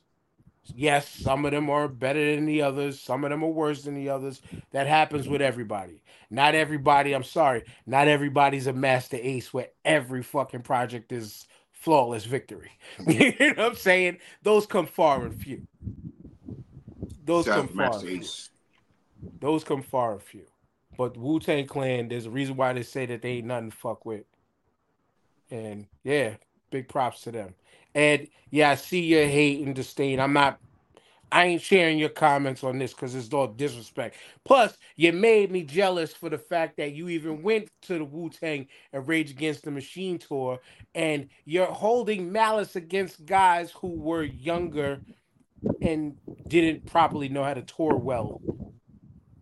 Yes, some of them are better than the others. Some of them are worse than the others. That happens with everybody. Not everybody. I'm sorry. Not everybody's a master ace where every fucking project is flawless victory. you mm-hmm. know what I'm saying? Those come far and few. Those Shout out come far. And few. Those come far and few. But Wu Tang Clan, there's a reason why they say that they ain't nothing to fuck with. And yeah, big props to them. And yeah, I see your hate and disdain. I'm not I ain't sharing your comments on this because it's all disrespect. Plus, you made me jealous for the fact that you even went to the Wu Tang and Rage Against the Machine tour, and you're holding malice against guys who were younger and didn't properly know how to tour well.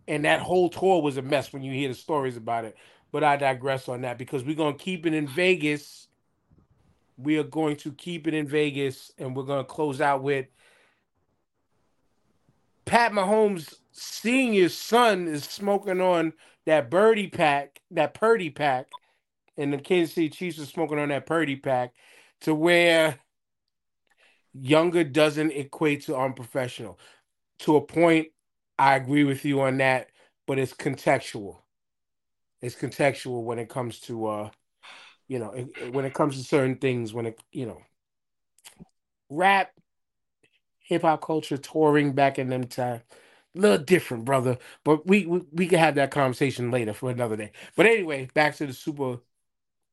And that whole tour was a mess when you hear the stories about it. But I digress on that because we're going to keep it in Vegas. We are going to keep it in Vegas and we're going to close out with Pat Mahomes senior son is smoking on that birdie pack, that Purdy pack, and the Kansas City Chiefs are smoking on that Purdy pack to where younger doesn't equate to unprofessional. To a point, I agree with you on that, but it's contextual. It's contextual when it comes to uh you know, when it comes to certain things, when it, you know, rap, hip hop culture, touring back in them time, a little different, brother. But we, we we can have that conversation later for another day. But anyway, back to the super,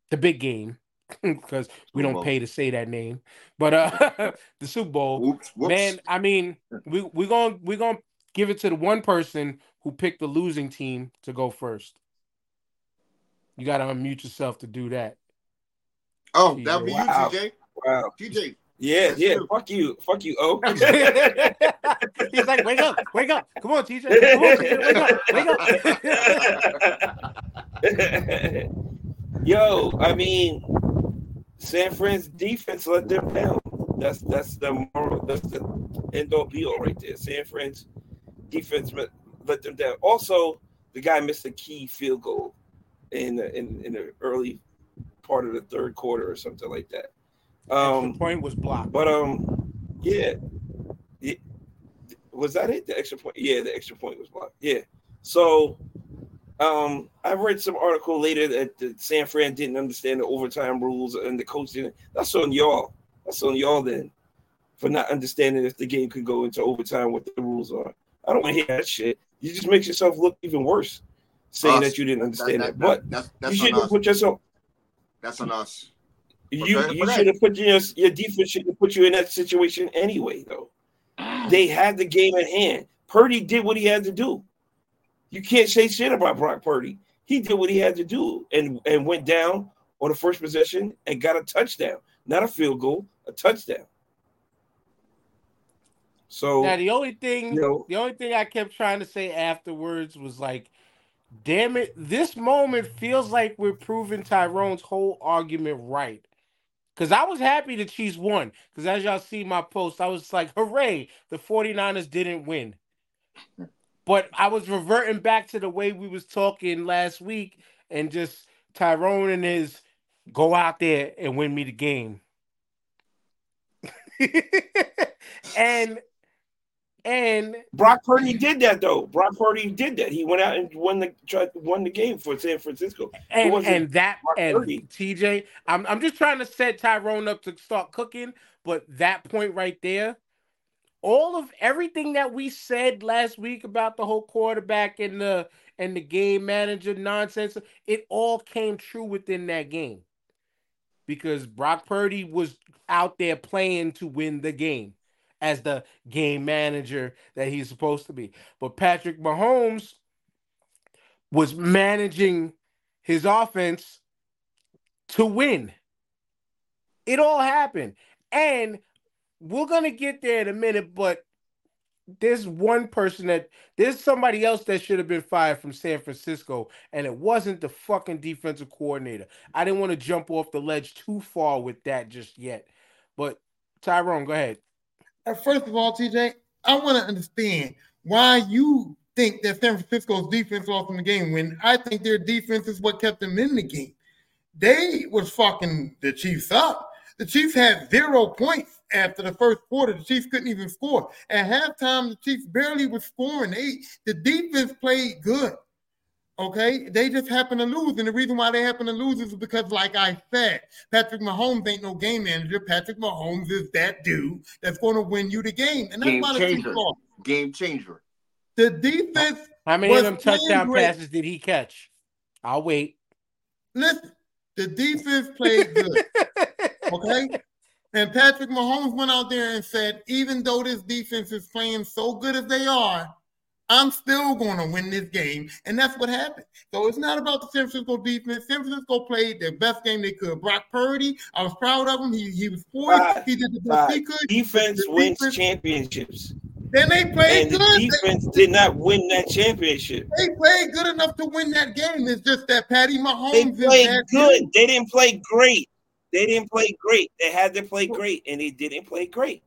the big game, because we don't pay to say that name. But uh the Super Bowl, Oops, whoops. man, I mean, we we gonna we going to give it to the one person who picked the losing team to go first. You got to unmute yourself to do that. oh, that would be Wow. you, TJ. Wow. TJ, Yeah, yeah. Fuck you. Fuck you, O. He's like, wake up, wake up. Come on, TJ. Come on, TJ. Wake up, wake up. Yo, I mean, San Fran's defense let them down. That's that's the moral. That's the end all be all right there. San Fran's defense let, let them down. Also, the guy missed a key field goal in the, in in the early part of the third quarter or something like that. The Um, point was blocked. but um, yeah, yeah. was that it? The extra point? Yeah, the extra point was blocked. Yeah. So, um, I read some article later that the San Fran didn't understand the overtime rules and the coach didn't. That's on y'all. That's on y'all then for not understanding if the game could go into overtime, what the rules are. I don't want to hear that shit. You just makes yourself look even worse saying Us. that you didn't that, understand that, it. But that's you that's on shouldn't put yourself. That's on us. You Okay, you should have put your your defense should have put you in that situation anyway, though. Ah. They had the game at hand. Purdy did what he had to do. You can't say shit about Brock Purdy. He did what he had to do and and went down on the first possession and got a touchdown, not a field goal, a touchdown. So Now the only thing, you know, the only thing I kept trying to say afterwards was like, "Damn it! This moment feels like we're proving Tyrone's whole argument right." Because I was happy the Chiefs won. Because as y'all see my post, I was like, "Hooray! The 49ers didn't win." But I was reverting back to the way we was talking last week, and just Tyrone and his go out there and win me the game. and and Brock Purdy did that though. Brock Purdy did that. He went out and won the tried won the game for San Francisco. and and that Brock and Purdy. TJ, I'm I'm just trying to set Tyrone up to start cooking, but that point right there, all of everything that we said last week about the whole quarterback and the and the game manager nonsense, it all came true within that game. Because Brock Purdy was out there playing to win the game as the game manager that he's supposed to be. But Patrick Mahomes was managing his offense to win. It all happened. And we're going to get there in a minute, but there's one person that there's somebody else that should have been fired from San Francisco, and it wasn't the fucking defensive coordinator. I didn't want to jump off the ledge too far with that just yet. But Tyrone, go ahead. Uh, First of all, TJ, I want to understand why you think that San Francisco's defense lost in the game when I think their defense is what kept them in the game. They was fucking the Chiefs up. The Chiefs had zero points after the first quarter. The Chiefs couldn't even score. At halftime, the Chiefs barely was scoring. They the defense played good. Okay, they just happen to lose, and the reason why they happen to lose is because, like I said, Patrick Mahomes ain't no game manager. Patrick Mahomes is that dude that's going to win you the game, and that's Game why the Chiefs changer. lost. Game changer. The defense, How many of them touchdown great. passes did he catch? I'll wait. listen, the defense played good. Okay. And Patrick Mahomes went out there and said, even though this defense is playing so good as they are, I'm still going to win this game. And that's what happened. So it's not about the San Francisco defense. San Francisco played their best game they could. Brock Purdy, I was proud of him. He, he was poised. Right. He did the best he could. defense The wins defense- championships. Then they played And the good. defense did not win that championship. They played good enough to win that game. It's just that Patty Mahomes is played good. dude. They didn't play great. They didn't play great. They had to play great, and they didn't play great.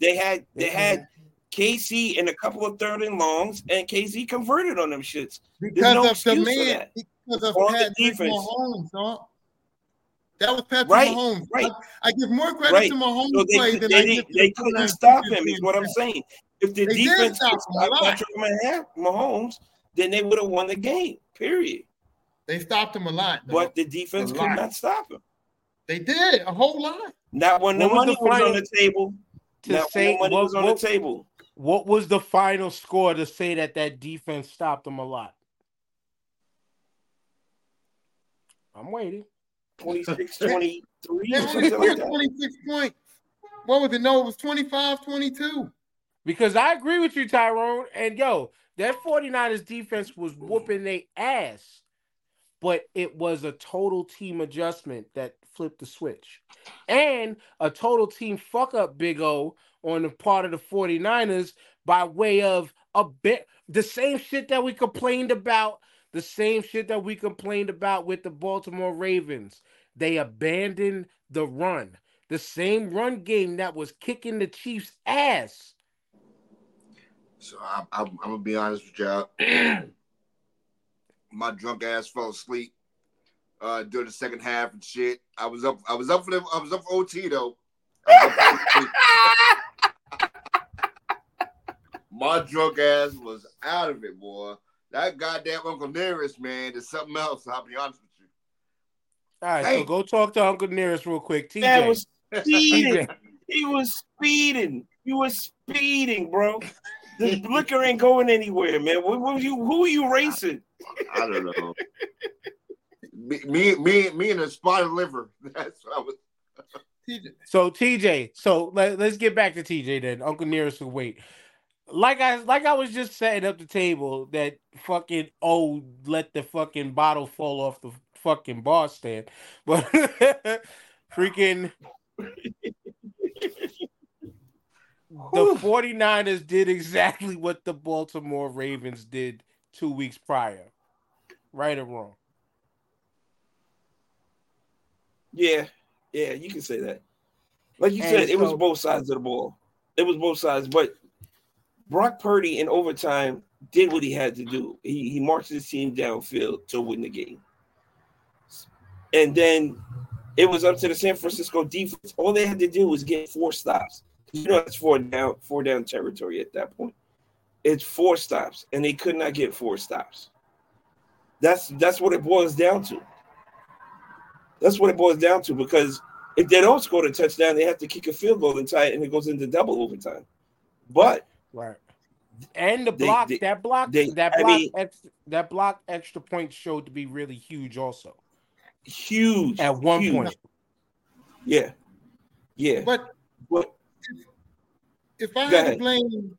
They had they had KC in a couple of third and longs, and KC converted on them shits. because no of the excuse for man, that. because of On the Patrick defense. Mahomes, dog. That was Patrick Right, Mahomes. right. I, I give more credit Right. to Mahomes' So they, play could- than they, I didn't- give to they couldn't stop him. Is what I'm saying. If the They defense stop could him a stop. Patrick Mahomes, then they would have won the game. Period. They stopped him a lot, dog. But the defense A could lot. not stop him. they did a whole lot. Not when the What was money the was on the table. To Not when the money what, was on what, the table. What was the final score to say that that defense stopped them a lot? I'm waiting. 26, 23, They or only something like 26 points. What was it? No, it was 25 22. Because I agree with you, Tyrone. And yo, that 49ers defense was whooping their ass. But it was a total team adjustment that flipped the switch. And a total team fuck up, Big O, on the part of the 49ers by way of a bit the same shit that we complained about, the same shit that we complained about with the Baltimore Ravens. They abandoned the run. The same run game that was kicking the Chiefs' ass. So I, I, I'm gonna be honest with y'all. My drunk ass fell asleep uh, during the second half and shit. I was up. I was up for the. I was up for OT though. I was up for OT. My drunk ass was out of it, boy. That goddamn Uncle Nearest man is something else. I'll be honest with you. All right, Hey. so go talk to Uncle Nearest real quick. TJ. Man was speeding. He was speeding. He was speeding, bro. The liquor ain't going anywhere, man. What, what you, who are you racing? I don't know. me, me, me, me, and a spotted liver. That's what I was. TJ. So TJ, so let, let's get back to TJ then. Uncle Nearest will wait. Like I like I was just setting up the table that fucking oh let the fucking bottle fall off the fucking bar stand. But freaking the 49ers did exactly what the Baltimore Ravens did two weeks prior. Right or wrong? Yeah, yeah, you can say that. Like you And said, it was both sides of the ball. It was both sides, but Brock Purdy in overtime did what he had to do. He he marched his team downfield to win the game. And then it was up to the San Francisco defense. All they had to do was get four stops. You know it's four down, four down territory at that point. It's four stops, and they could not get four stops. That's that's what it boils down to. That's what it boils down to because if they don't score the touchdown, they have to kick a field goal and tie it, and it goes into double overtime. But Right. And the block they- that block they- that I block mean- ex, that block extra point showed to be really huge also huge at one huge. point. Yeah, yeah. But But if I Go had to blame,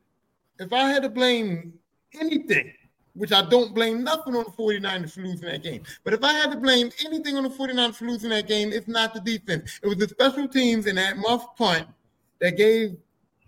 if I had to blame anything, which I don't blame nothing on the 49ers for losing that game, but if I had to blame anything on the 49ers for losing that game, it's not the defense. It was the special teams and that muff punt that gave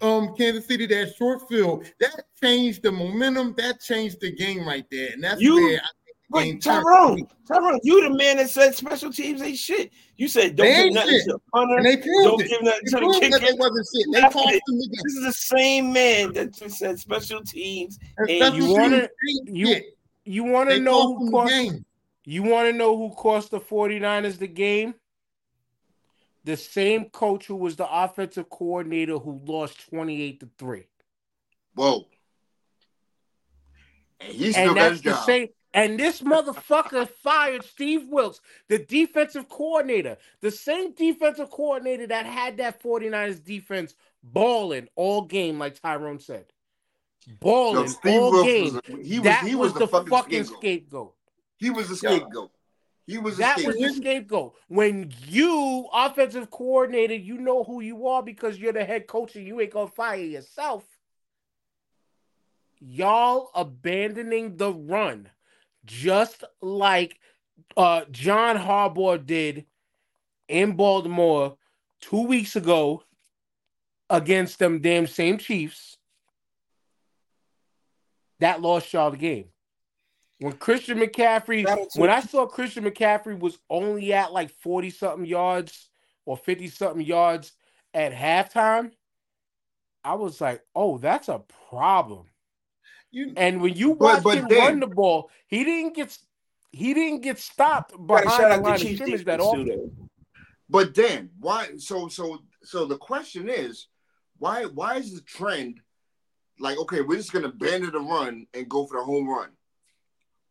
um Kansas City that short field. That changed the momentum. That changed the game right there. And that's You- where I think the Wait, game turned. Tyrone, Tyrone, you the man that said special teams ain't shit. You said don't They give nothing shit. to the punter. And they proved Don't it. give nothing They to the proved that they wasn't shit. They cost them the. This is the same man that just said special teams. And And special you wanna- you- You want to know who cost game. you want to know who cost the 49ers the game? The same coach who was the offensive coordinator who lost 28 to 3. Whoa. And he still And got that's his the job. same and this motherfucker fired Steve Wilks, the defensive coordinator, the same defensive coordinator that had that 49ers defense balling all game, like Tyrone said. No, Balling Steve all Wilks game. was, a- he was that he was, was, the, fucking, fucking scapegoat. scapegoat. He was the Yeah. scapegoat. Was That was the scapegoat. When you, offensive coordinator, you know who you are because you're the head coach and you ain't gonna fire yourself. Y'all abandoning the run, just like uh, John Harbaugh did in Baltimore two weeks ago against them damn same Chiefs. That lost y'all the game. When Christian McCaffrey, Shout out to- when I saw Christian McCaffrey was only at like 40 something yards or 50 something yards at halftime, I was like, oh, that's a problem. You, And when you But- watch but him then- run the ball, he didn't get he didn't get stopped behind the line of scrimmage that often. But then why? So so so the question is, why why is the trend like okay, we're just gonna abandon the run and go for the home run,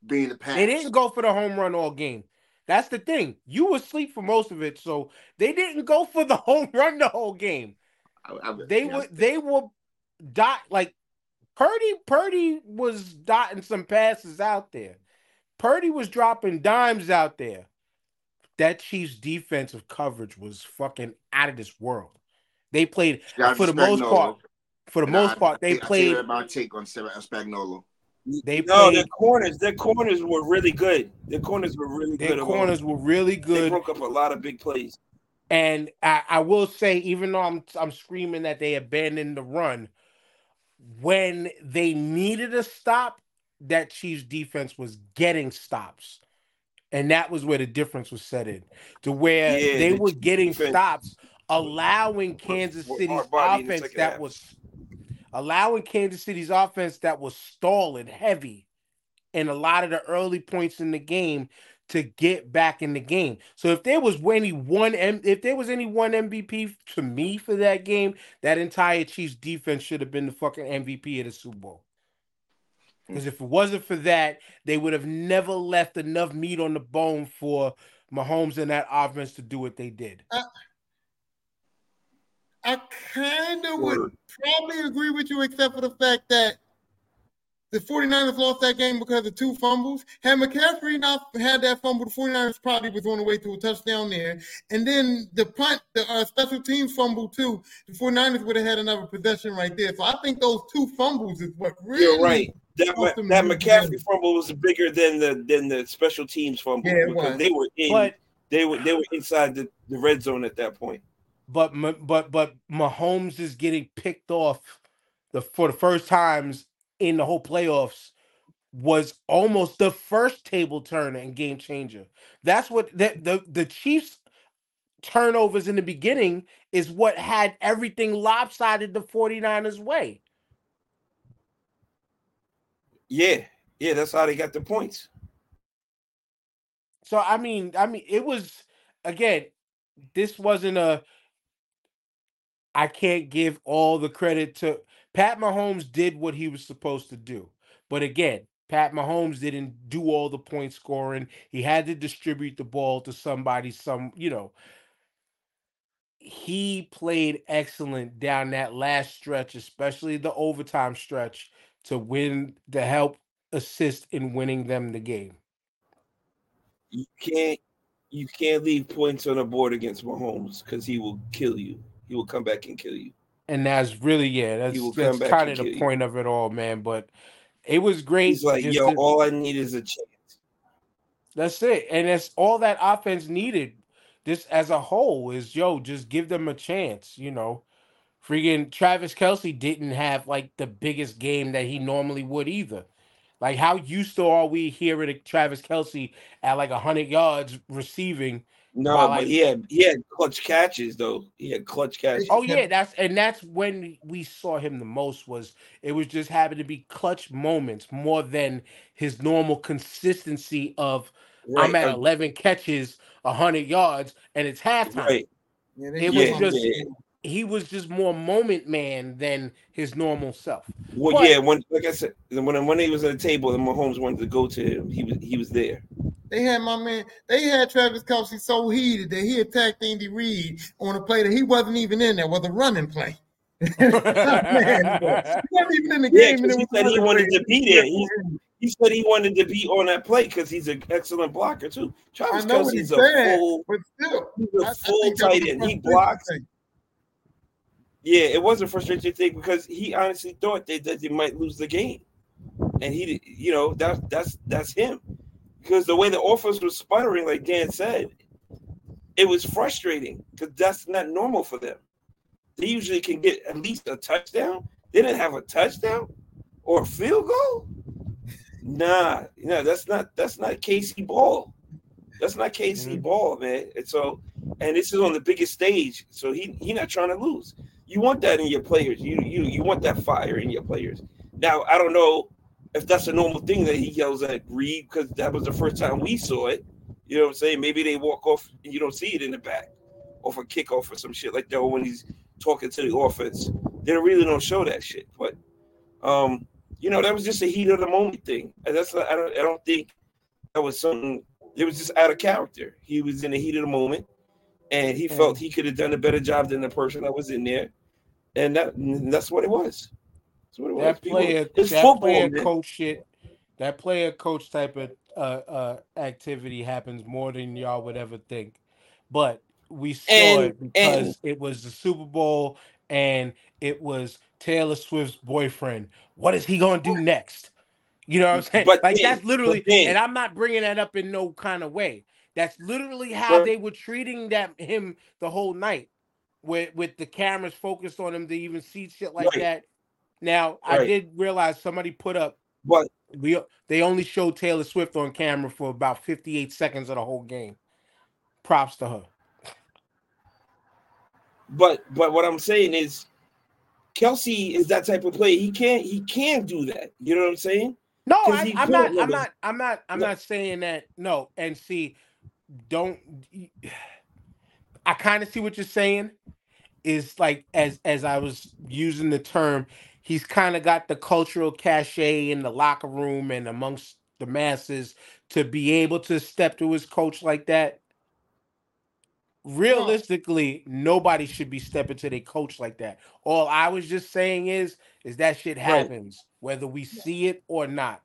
being the pass. They didn't go for the home run all game. That's the thing. You were asleep for most of it, so they didn't go for the home run the whole game. I- I- They yeah. were they were dot like Purdy. Purdy was dotting some passes out there. Purdy was dropping dimes out there. that Chiefs defensive coverage was fucking out of this world. They played out for the most part. For the most part, they I played. my take on Sp- Spagnuolo. They No, played. their corners, their corners were really good. Their corners were really Their good. Their corners were really good. They broke up a lot of big plays. And I, I will say, even though I'm I'm screaming that they abandoned the run, when they needed a stop, that Chiefs defense was getting stops. And that was where the difference was set in. To where Yeah, they the were getting defense stops, allowing Kansas City's hard body in the offense that half. was allowing Kansas City's offense that was stalling heavy in a lot of the early points in the game to get back in the game. So if there was any one M- if there was any one MVP to me for that game, that entire Chiefs defense should have been the fucking MVP of the Super Bowl. Hmm. Because if it wasn't for that, they would have never left enough meat on the bone for Mahomes and that offense to do what they did. Uh, I kind of would probably agree with you, except for the fact that the 49ers lost that game because of two fumbles. Had McCaffrey not had that fumble, the 49ers probably was on the way to a touchdown there. And then the punt, the uh, special teams fumble too, the 49ers would have had another possession right there. So I think those two fumbles is what really You're right. That Awesome that McCaffrey man. fumble was bigger than the than the special teams fumble Yeah, because was. they were in But they were they were inside the, the red zone at that point. But but but Mahomes is getting picked off the for the first times in the whole playoffs was almost the first table turner and game changer. That's what that the the Chiefs turnovers in the beginning is what had everything lopsided the 49ers way. Yeah, yeah, that's how they got the points. So I mean, I mean, it was again. This wasn't a. I can't give all the credit to Pat Mahomes. Did what he was supposed to do, but again, Pat Mahomes didn't do all the point scoring. He had to distribute the ball to somebody. Some, you know, he played excellent down that last stretch, especially the overtime stretch, to win to help assist in winning them the game. You can't you can't leave points on the board against Mahomes because he will kill you. He will come back and kill you. And that's really yeah, that's that's kind of the you. point of it all, man. But it was great. He's like, yo, to- all I need is a chance. that's it, and that's all that offense needed. This as a whole is yo, just give them a chance. You know, freaking Travis Kelce didn't have like the biggest game that he normally would either. Like how used to are we hearing Travis Kelce at like hundred yards receiving? No, Well, but I- he had he had clutch catches though. He had clutch catches. Oh yeah, that's and that's when we saw him the most. Was it was just happened to be clutch moments more than his normal consistency of I'm at uh, 11 catches, 100 yards, and it's halftime. right. Yeah, It was fumbled. just- He was just more moment man than his normal self. Well, But- yeah, when like I said, when when he was at the table and Mahomes wanted to go to him, he was he was there. They had my man. They had Travis Kelce so heated that he attacked Andy Reid on a play that he wasn't even in. There was a running play. Man, he wasn't even in the Yeah, game. and 'cause it he said he wanted play. to be there. He, he said he wanted to be on that play because he's an excellent blocker too. Travis know what he Kelce's a said, full, but still, he's I- a I full was tight end. He blocks. thing. Yeah, it was a frustrating thing because he honestly thought that, that they might lose the game, and he, you know, that that's that's him because the way the offense was sputtering, like Dan said, it was frustrating because that's not normal for them. They usually can get at least a touchdown. They didn't have a touchdown or a field goal. Nah, no, that's not that's not KC Ball. That's not KC Mhm. Ball, man. And so, and this is on the biggest stage, so he he not trying to lose. You want that in your players. You you you want that fire in your players. Now I don't know if that's a normal thing that he yells at Reid because that was the first time we saw it. You know what I'm saying? Maybe they walk off and you don't see it in the back, off a kickoff or some shit like that. Or when he's talking to the offense, they really don't show that shit. But um, you know, that was just a heat of the moment thing. And that's I don't I don't think that was something. It was just out of character. He was in the heat of the moment, and he felt he could have done a better job than the person that was in there, and that and that's what it was. That player, that football, player man. coach shit, that player coach type of uh, uh, activity happens more than y'all would ever think, but we saw And- it because it was the Super Bowl and it was Taylor Swift's boyfriend. What is he gonna do next? You know what I'm saying? But like then- that's literally, then- and I'm not bringing that up in no kind of way. That's literally how But- they were treating that him the whole night, with with the cameras focused on him to even see shit like Right. that. Now I did realize somebody put up But we they only showed Taylor Swift on camera for about 58 seconds of the whole game. Props to her. but but what I'm saying is Kelce is that type of player. He can't he can't do that. You know what I'm saying? No, I, I'm could, not. I'm not. I'm not. I'm No. not saying that. No, and see, don't. I kind of see what you're saying. Is like as as I was using the term, he's kind of got the cultural cachet in the locker room and amongst the masses to be able to step to his coach like that. Realistically, nobody should be stepping to their coach like that. All I was just saying is, is that shit happens, whether we see it or not.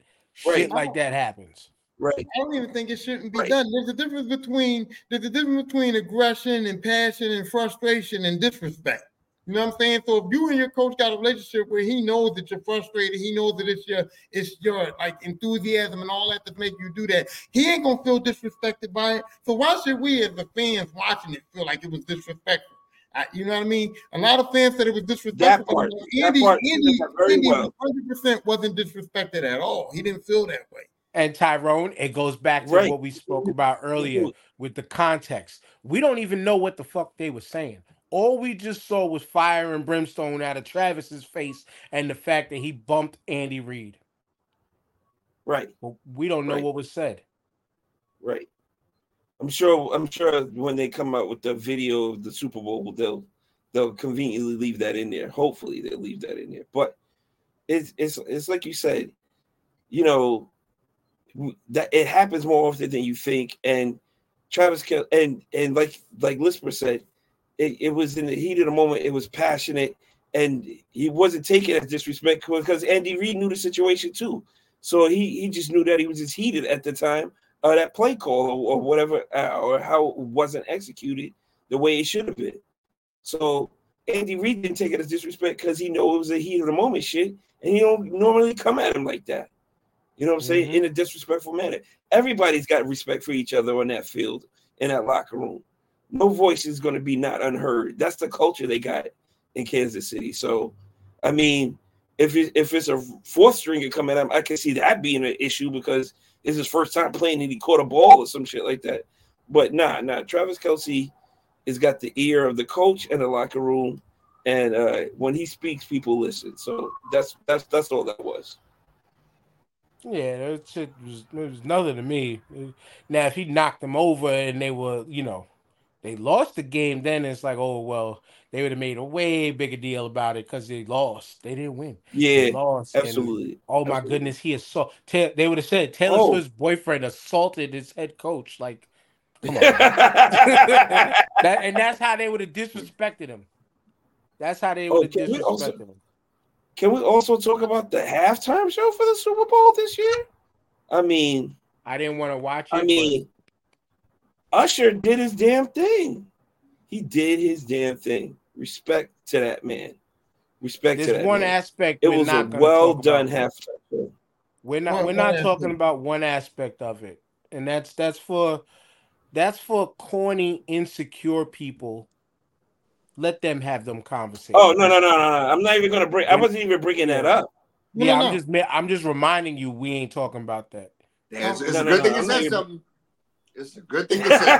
Right. Shit like that happens. Right. I don't even think it shouldn't be Right. done. There's a difference between there's a difference between aggression and passion and frustration and disrespect. You know what I'm saying? So if you and your coach got a relationship where he knows that you're frustrated, he knows that it's your it's your like enthusiasm and all that to make you do that. He ain't gonna feel disrespected by it. So why should we as the fans watching it feel like it was disrespectful? I, you know what I mean? A lot of fans said it was disrespectful. That part- but that Andy, part- Andy, that Andy well. 100% wasn't disrespected at all. He didn't feel that way. And Tyrone, it goes back to Right. what we spoke about earlier mm-hmm. with the context. We don't even know what the fuck they were saying. All we just saw was fire and brimstone out of Travis's face and the fact that he bumped Andy Reid. Right. But we don't know Right. what was said. Right. I'm sure. I'm sure when they come out with the video of the Super Bowl, they'll they'll conveniently leave that in there. Hopefully, they'll leave that in there. But it's it's it's like you said, you know, that it happens more often than you think. And Travis Kel and and like like Lisper said, it, it was in the heat of the moment. It was passionate, and he wasn't taking it as disrespect because Andy Reid knew the situation too. So he he just knew that he was just heated at the time uh, that play call or, or whatever, uh, or how it wasn't executed the way it should have been. So Andy Reid didn't take it as disrespect because he know it was a heat of the moment shit, and he don't normally come at him like that. You know what I'm saying? Mhm. In a disrespectful manner. Everybody's got respect for each other on that field, in that locker room. No voice is going to be not unheard. That's the culture they got in Kansas City. So, I mean, if it, if it's a fourth stringer coming him, I can see that being an issue because it's his first time playing and he caught a ball or some shit like that. But nah, nah. Travis Kelce has got the ear of the coach and the locker room, and uh, when he speaks, people listen. So that's that's that's all that was. Yeah, that shit was, it was nothing to me. Now, if he knocked them over and they were, you know, they lost the game, then it's like, oh well, they would have made a way bigger deal about it because they lost. They didn't win. Yeah. They lost. and, absolutely. oh my goodness, he assault. Ta- they would have said Taylor Oh. Swift's boyfriend assaulted his head coach. Like, come on, that, and that's how they would have disrespected him. That's how they Oh, would have also- disrespected him. Can we also talk about the halftime show for the Super Bowl this year? I mean, I didn't want to watch it. I mean, Usher did his damn thing. He did his damn thing. Respect to that man. Respect to there's that one man. aspect. It was a not gonna well talk done about. halftime show. We're not One- we're not aspect. talking about one aspect of it. And that's that's for that's for corny, insecure people. Let them have them conversations. Oh no no no no! no. I'm not even gonna bring. I wasn't even bringing that up. Yeah, no, I'm no. just I'm just reminding you we ain't talking about that. Yeah, it's, it's No, a good no, thing I'm you not said even- something. It's a good thing to say.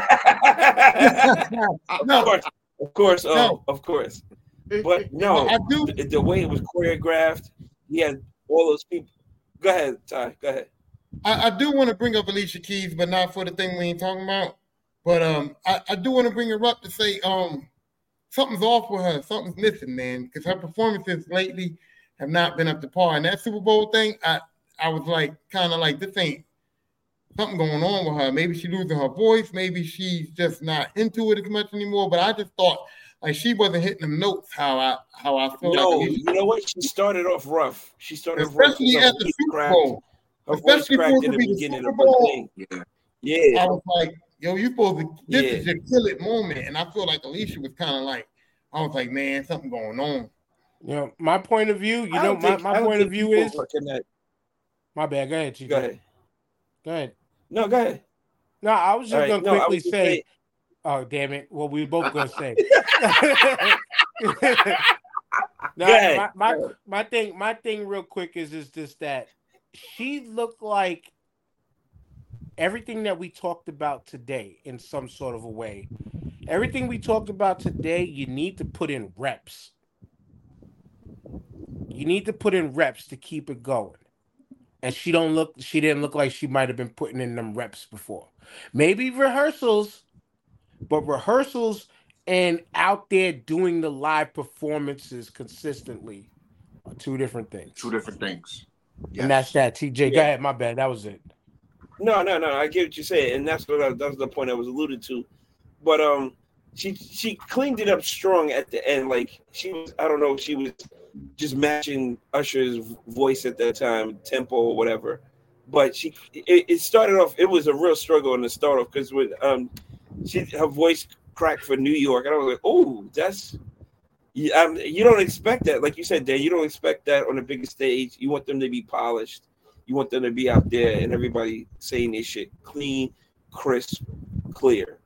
of course, of course, oh, No. of course. But no, I do. the, the way it was choreographed, he had all those people. Go ahead, Ty. Go ahead. I, I do want to bring up Alicia Keys, but not for the thing we ain't talking about. But um, I, I do want to bring her up to say um, something's off with her. Something's missing, man, because her performances lately have not been up to par. And that Super Bowl thing, I I was like, kind of like, this ain't something going on with her. Maybe she's losing her voice. Maybe she's just not into it as much anymore. But I just thought like she wasn't hitting them notes how I how I felt. No, like you know what? She started off rough. She started off rough. especially at the deep Super. Bowl. Her voice Especially cracked in the be the beginning of her Bowl. thing. Yeah. Yeah. I was like, yo, you supposed to this is Yeah. your kill it moment. And I feel like Alicia was kind of like, I was like, man, something going on. You know, my point of view, you I know, my, think- my point of view is my bad. Go ahead, Chico. Go ahead. Go ahead. No, go ahead. No, I was just right, gonna no, quickly say, saying- oh damn it. Well, we were both gonna say. no, my, my my thing, my thing, real quick is is just that she looked like everything that we talked about today in some sort of a way. Everything we talked about today, you need to put in reps. You need to put in reps to keep it going. And she don't look she didn't look like she might have been putting in them reps before. Maybe rehearsals, but rehearsals and out there doing the live performances consistently are two different things. Two different things. And that's that. TJ, go ahead. My bad. That was it. No, no, no. I get what you're saying, and that's what I, that's the point I was alluded to. But um, she she cleaned it up strong at the end. Like she was, I don't know, she was just matching Usher's voice at that time, tempo or whatever. But she, it, it started off. It was a real struggle in the start off because with um, she her voice cracked for New York, and I was like, oh, that's. You, um, you don't expect that, like you said, Dan. You don't expect that on the biggest stage. You want them to be polished. You want them to be out there and everybody saying this shit clean, crisp, clear.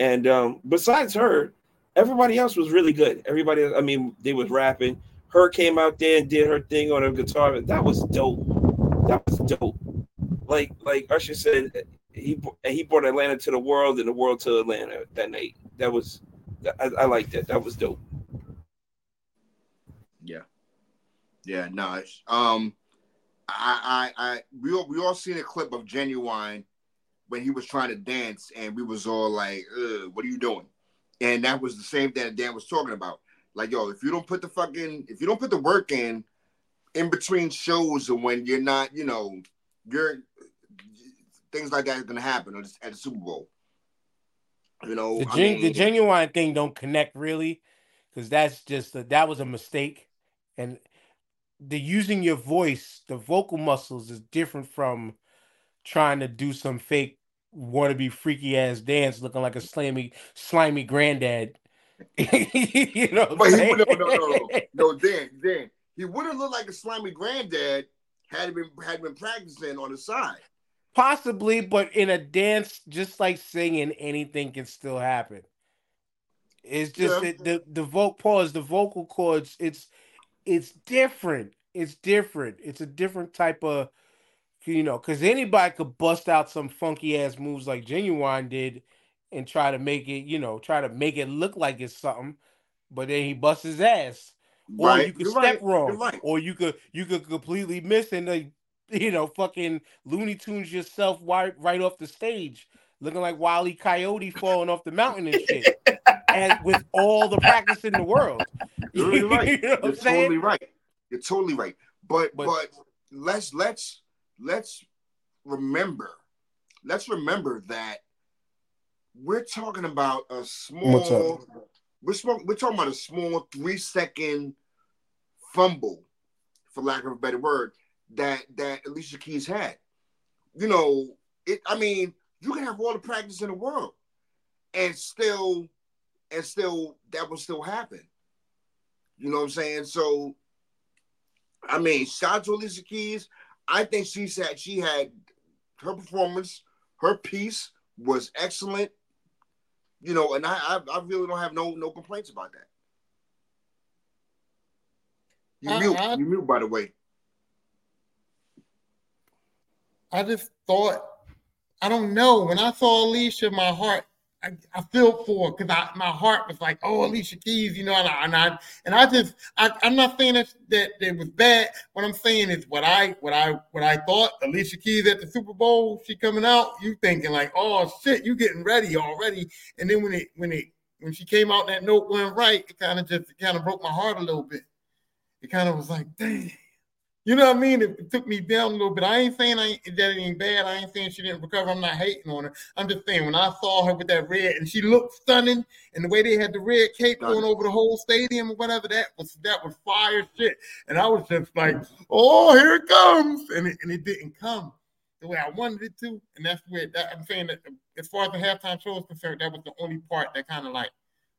And um, besides her, everybody else was really good. Everybody, I mean, they was rapping. Her came out there and did her thing on her guitar. That was dope. That was dope. Like like Usher said, he he brought Atlanta to the world and the world to Atlanta that night. That was I, I like that. That was dope. Yeah. Yeah, nice. Um I I I we all we all seen a clip of Ginuwine when he was trying to dance and we was all like, what are you doing? And that was the same thing that Dan was talking about. Like, yo, if you don't put the fucking if you don't put the work in in between shows and when you're not, you know, you're things like that is gonna happen at the- Super Bowl. You know, The, I mean, the genuine thing don't connect really, because that's just a, that was a mistake, and the using your voice, the vocal muscles is different from trying to do some fake wannabe freaky ass dance, looking like a slimy slimy granddad. you know, But he would no no no no no Dan Dan he would have looked like a slimy granddad had been had been practicing on the side. Possibly, but in a dance, just like singing, anything can still happen. It's just Yeah. that the the vocal pause, the vocal cords. It's it's different. It's different. It's a different type of, you know, because anybody could bust out some funky ass moves like Ginuwine did, and try to make it, you know, try to make it look like it's something, but then he busts his ass or Right? you could You're step right. wrong, right. or you could you could completely miss and like you know fucking Looney Tunes yourself right right off the stage, looking like Wile E. Coyote falling off the mountain and shit, and with all the practice in the world. You're really right. you know You're saying? totally right. You're totally right. But, But- but let's let's let's remember, let's remember that we're talking about a small we're smoking, we're talking about a small three second fumble, for lack of a better word, that that Alicia Keys had. You know, it I mean, you can have all the practice in the world and still and still that will still happen. You know what I'm saying? So I mean, shout out to Alicia Keys. I think she said she had her performance, her piece was excellent. You know, and I, I, really don't have no no complaints about that. You I- mute, I- you mute, by the way. I just thought, I don't know. When I saw Alicia, my heart, I, I feel for because I my heart was like, oh, Alicia Keys, you know, and I and I, and I just I, I'm not saying that, that it was bad. What I'm saying is what I what I what I thought. Alicia Keys at the Super Bowl, she coming out, you thinking like, oh shit, you getting ready already. And then when it when it when she came out, that note went right. It kind of just it kind of broke my heart a little bit. It kind of was like, dang. You know what I mean? It, it took me down a little bit. I ain't saying I ain't, that it ain't bad. I ain't saying she didn't recover. I'm not hating on her. I'm just saying when I saw her with that red and she looked stunning, and the way they had the red cape going over the whole stadium or whatever, that was that was fire shit. And I was just like, oh, here it comes, and it, and it didn't come the way I wanted it to. And that's where that, I'm saying that as far as the halftime show is concerned, that was the only part that kind of like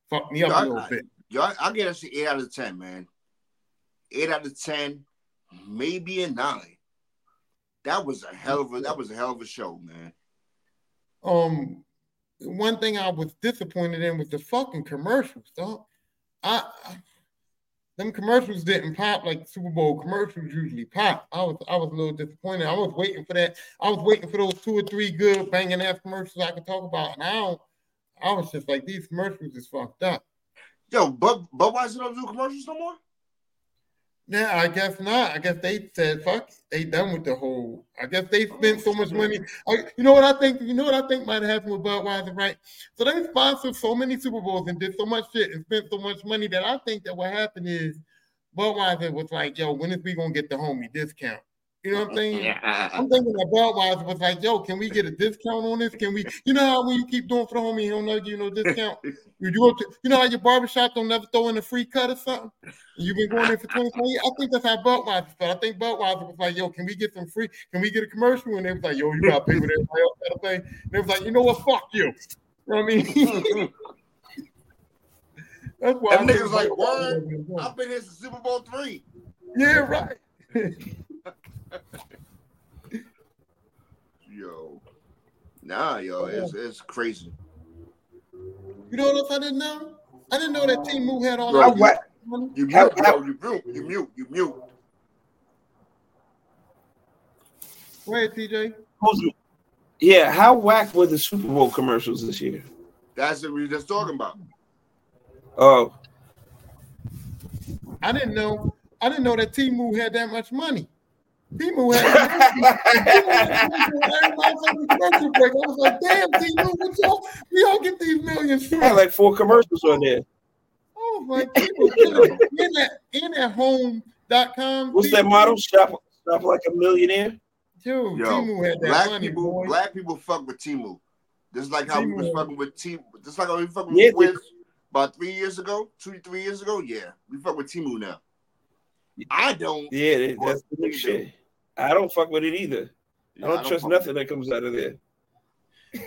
fucked me up I, a little I, bit. Yo, I, I get us eight out of ten, man. Eight out of ten, maybe a nine. That was a hell of a that was a hell of a show, man. Um, one thing I was disappointed in was the fucking commercials, dog. I, I them commercials didn't pop like Super Bowl commercials usually pop. I was I was a little disappointed. I was waiting for that. I was waiting for those two or three good banging ass commercials I could talk about. And I don't, I was just like, these commercials is fucked up. Yo, but Budweiser don't do commercials no more. Yeah, I guess not. I guess they said fuck. They done with the whole. I guess they spent so much money. I, you know what I think? You know what I think might have happened with Budweiser, right? So they sponsored so many Super Bowls and did so much shit and spent so much money that I think that what happened is Budweiser was like, "Yo, when is we gonna get the homie discount?" You know what I'm saying? I'm thinking that Budweiser was like, "Yo, can we get a discount on this? Can we? You know how when you keep doing for the homie, he don't know you no discount. You do it. You know how your barbershop don't never throw in a free cut or something. You've been going there for 20, 20 years. I think that's how Budweiser felt. I think Budweiser was like, "Yo, can we get some free? Can we get a commercial?" And they was like, "Yo, you gotta pay what everybody else gotta pay." And they was like, "You know what? Fuck you." You know what I mean? That's why I niggas like, Budweiser word, was going. I've been here since Super Bowl three. Yeah, right. Yo. Nah, yo, it's it's crazy. You know what else I didn't know? I didn't know that Team Move had all Bro, that what- money. You mute, How- yo, you mute, you mute, you mute. Go ahead, TJ. Yeah, how whack were the Super Bowl commercials this year? That's what we were just talking about. Oh, I didn't know. I didn't know that Team Temu had that much money. Temu had. Everybody commercial break. I was like, damn, Temu, what y'all? We all get these millions I had like four commercials on there. Oh my Temu, in that in that home.com. What's that model? Shop, shop like a millionaire. Dude, Yo, Temu had that black money, people, boy. black people fuck with Temu. Just like how we was fucking with T, just like how we fucking Yeah, with Wiz about three years ago, two, three years ago. Yeah, we fuck with Temu now. I don't. Yeah, that's the big shit. I don't fuck with it either. I don't trust fuck- nothing that comes out of there.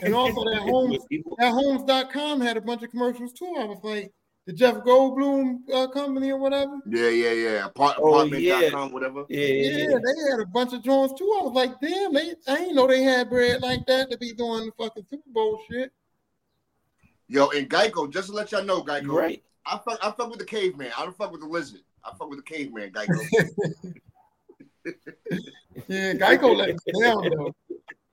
And also that home With people. that homes.com had a bunch of commercials too. I was like, the Jeff Goldblum uh, company or whatever. Yeah, yeah, yeah. Apart, Oh, apartment.com, whatever. Yeah, Yeah, yeah, they had a bunch of joints too. I was like, damn, they I didn't know they had bread like that to be doing the fucking Super Bowl shit. Yo, and Geico, just to let y'all know, Geico, right. I fuck, I fuck with the caveman. I don't fuck with the lizard. I fuck with the caveman, Geico. Yeah, Geico let us down though.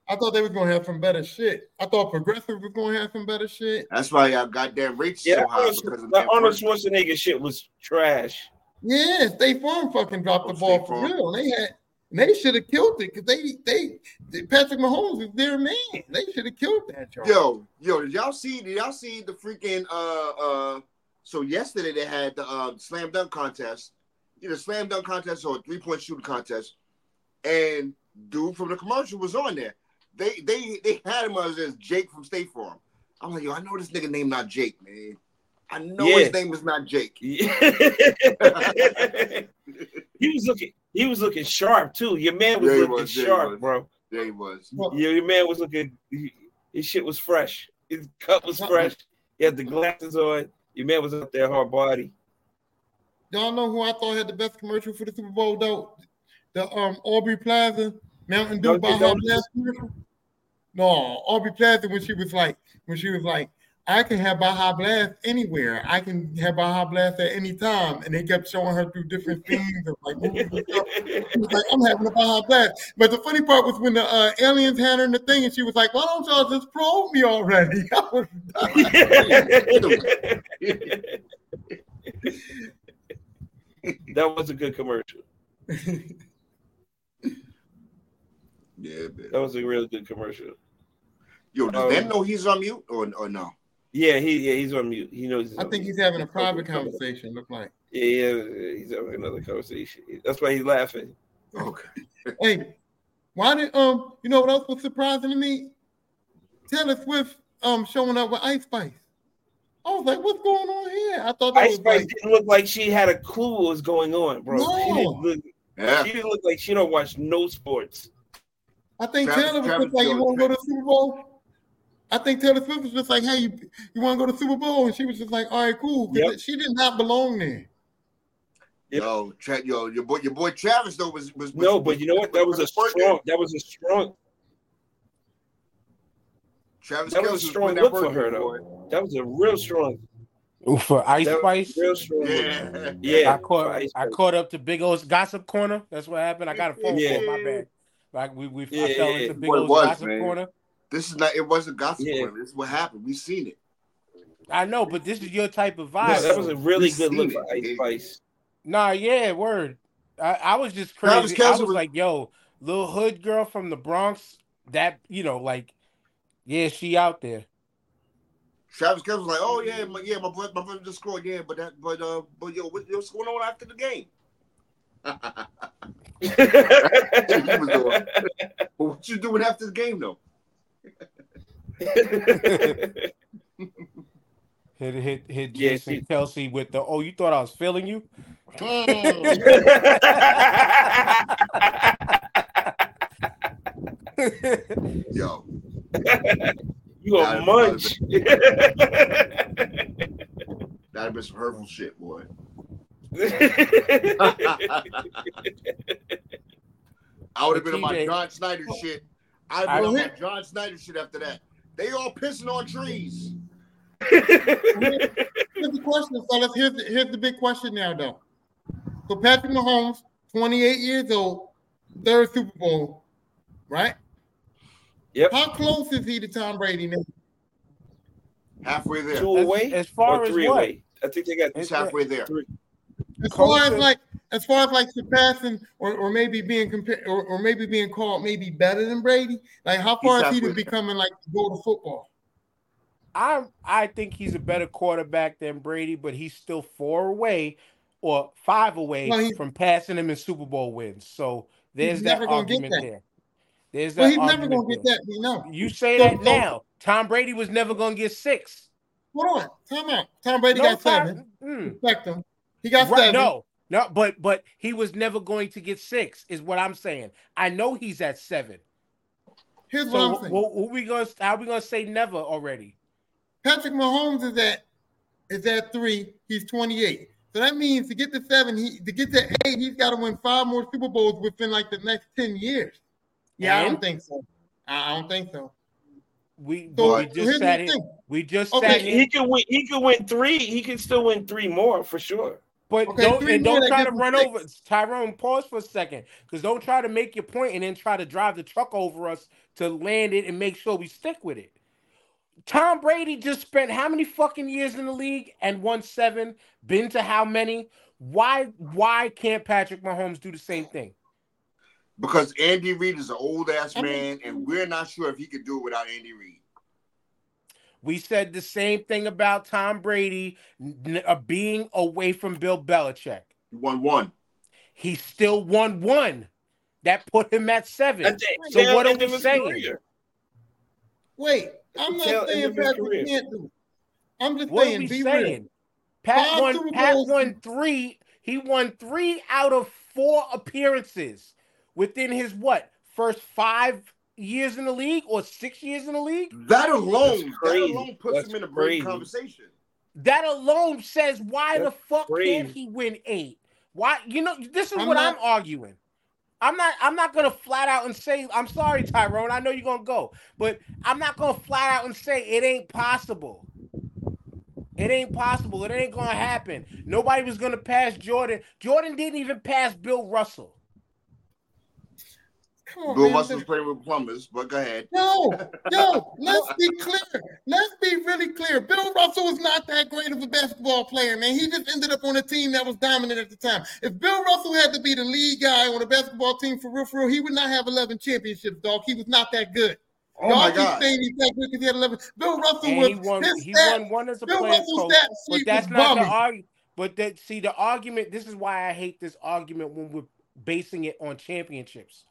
I thought they were gonna have some better shit. I thought Progressive was gonna have some better shit. That's why y'all goddamn rates Yeah, so high Arnold, because of the that Arnold Schwarzenegger shit was trash. Yeah, State Farm fucking dropped the Oh, ball for real. They had they should have killed it because they, they they Patrick Mahomes is their man. They should have killed that joint. Yo, yo, did y'all see? Did y'all see the freaking? Uh, uh. So yesterday they had the uh, slam dunk contest, either slam dunk contest or three point shooting contest, and dude from the commercial was on there. They they they had him as, as Jake from State Farm. I'm like, yo, I know this nigga name not Jake, man. I know Yeah. his name is not Jake. he was looking. He was looking sharp too. Your man was Yeah, looking was, sharp, was. bro. There he was. Yeah, your man was looking. His shit was fresh. His cut was fresh. He had the glasses on. Your man was up there hard body. Y'all know who I thought had the best commercial for the Super Bowl though? The um Aubrey Plaza Mountain Dew Dunkin' Baja Donuts? Blast. No, Aubrey Plaza when she was like when she was like, I can have Baja Blast anywhere. I can have Baja Blast at any time. And they kept showing her through different things of like movies and stuff. She was like, I'm having a Baja Blast. But the funny part was when the uh, aliens had her in the thing and she was like, Why don't y'all just probe me already? I was that was a good commercial. Yeah, man. That was a really good commercial. Yo, does Um, Ben know he's on mute or, or no? Yeah, he yeah he's on mute. He knows. He's I think mute. he's having a private conversation, look like. Yeah, yeah, he's having another conversation. That's why he's laughing. Okay. Hey, why did um you know what else was surprising to me? Taylor Swift um showing up with Ice Spice. I was like, what's going on here? I thought that Ice was Spice like, didn't look like she had a clue what was going on, bro. She No. didn't look. Yeah. She didn't look like she don't watch no sports. I think Travis- Taylor was Travis just like, you want to go to the Super Bowl? I think Taylor Swift was just like, hey, you, you want to go to the Super Bowl? And she was just like, "All right, cool." Yep. She did not belong there. Yep. Yo, Tra- yo, your boy, your boy Travis though was was, was No, but you know what? That was a working. strong. That was a strong. Travis That was a strong look for her though. boy. That was a real strong. Ooh, for Ice That Spice. real strong. look. Yeah. Yeah. I caught I caught up to Big O's gossip corner. That's what happened. I got a phone Yeah. call. My bad. Like we we Yeah, I fell yeah, into. Big What it O's was, gossip man. corner. This is not. It wasn't gossip. Yeah. corner. This is what happened. We've seen it. I know, but this is your type of No, vibe. that was a really We good look seen for it. Ice Spice. Nah, yeah, word. I, I was just Travis crazy. I Kelce was was- like, yo, little hood girl from the Bronx. That you know, like, yeah, she out there. Travis Kelce was like, "Oh yeah, my, yeah, my brother, my brother just scored. Yeah, but that, but uh, but yo, what, what's going on after the game? What you doing after the game though? Hit hit hit Yeah, Jason she- Kelce with the oh, you thought I was feeling you? Yo, you a munch. that'd have been some hurtful shit, boy. I would have been on my TJ. John Snyder oh. shit. I'd I been on my John Snyder shit after that. They all pissing on trees. Here's the question, fellas. Here's the, here's the big question now, though. So Patrick Mahomes, 28 years old, third Super Bowl, right? Yep. How close is he to Tom Brady now? Halfway there. Two As- away as far or as three what? away. I think they got. He's It's- halfway there. As far as like, as far as like surpassing or, or maybe being compared or, or maybe being called maybe better than Brady. Like how far is he to becoming like go to football? I I think he's a better quarterback than Brady, but he's still four away or five away Well, he- from passing him in Super Bowl wins. So there's that never gonna get argument that. there. There's that Well, he's never gonna get that. We know. You say So- that so- now. Tom Brady was never gonna get six. Hold on, time out. Tom Brady No got seven. mm. Respect him. He got Right, seven. no, no, but but he was never going to get six, is what I'm saying. I know he's at seven. Here's what So I'm saying. wh- who we gonna how we gonna say never already? Patrick Mahomes is at is at three. He's 28. So that means to get to seven, he to get to eight, he's got to win five more Super Bowls within like the next 10 years. Yeah, I don't think so. I I don't think so. We, So we just the sat here. We just Okay, sat He, here. he could win. He could win three. He can still win three more for sure. But Okay, don't and don't try to run us over Tyrone. Pause for a second, because don't try to make your point and then try to drive the truck over us to land it and make sure we stick with it. Tom Brady just spent how many fucking years in the league and won seven? Been to how many? Why? Why can't Patrick Mahomes do the same thing? Because Andy Reid is an old ass man, and we're not sure if he could do it without Andy Reid. We said the same thing about Tom Brady uh, being away from Bill Belichick. He won one. He still won one. That put him at seven. At the So tail what are we saying? career. Wait, I'm not end saying of Patrick can't do it. I'm just What are saying, we be saying? real. Pat Five won. Pat Bowls. won three. He won three out of four appearances within his what first five years in the league or six years in the league. That alone, that alone puts That's him in a great conversation. That alone says why the That's fuck can't he win eight? Why you know this is I'm what not- I'm arguing. I'm not I'm not gonna flat out and say I'm sorry, Tyrone. I know you're gonna go, but I'm not gonna flat out and say it ain't possible. It ain't possible. It ain't gonna happen. Nobody was gonna pass Jordan. Jordan didn't even pass Bill Russell. Come on, Bill man. Russell's playing with plumbers, but go ahead. No, no, let's be clear. Let's be really clear. Bill Russell was not that great of a basketball player, man. He just ended up on a team that was dominant at the time. If Bill Russell had to be the lead guy on a basketball team for real, for real, he would not have 11 championships, dog. He was not that good. Oh Y'all my keep God. saying he's that good because he had 11. Bill Russell was he won. his He stat- won one as a Bill player Russell's coach. stat But that's was not the argument. But that see the argument. This is why I hate this argument when we're basing it on championships.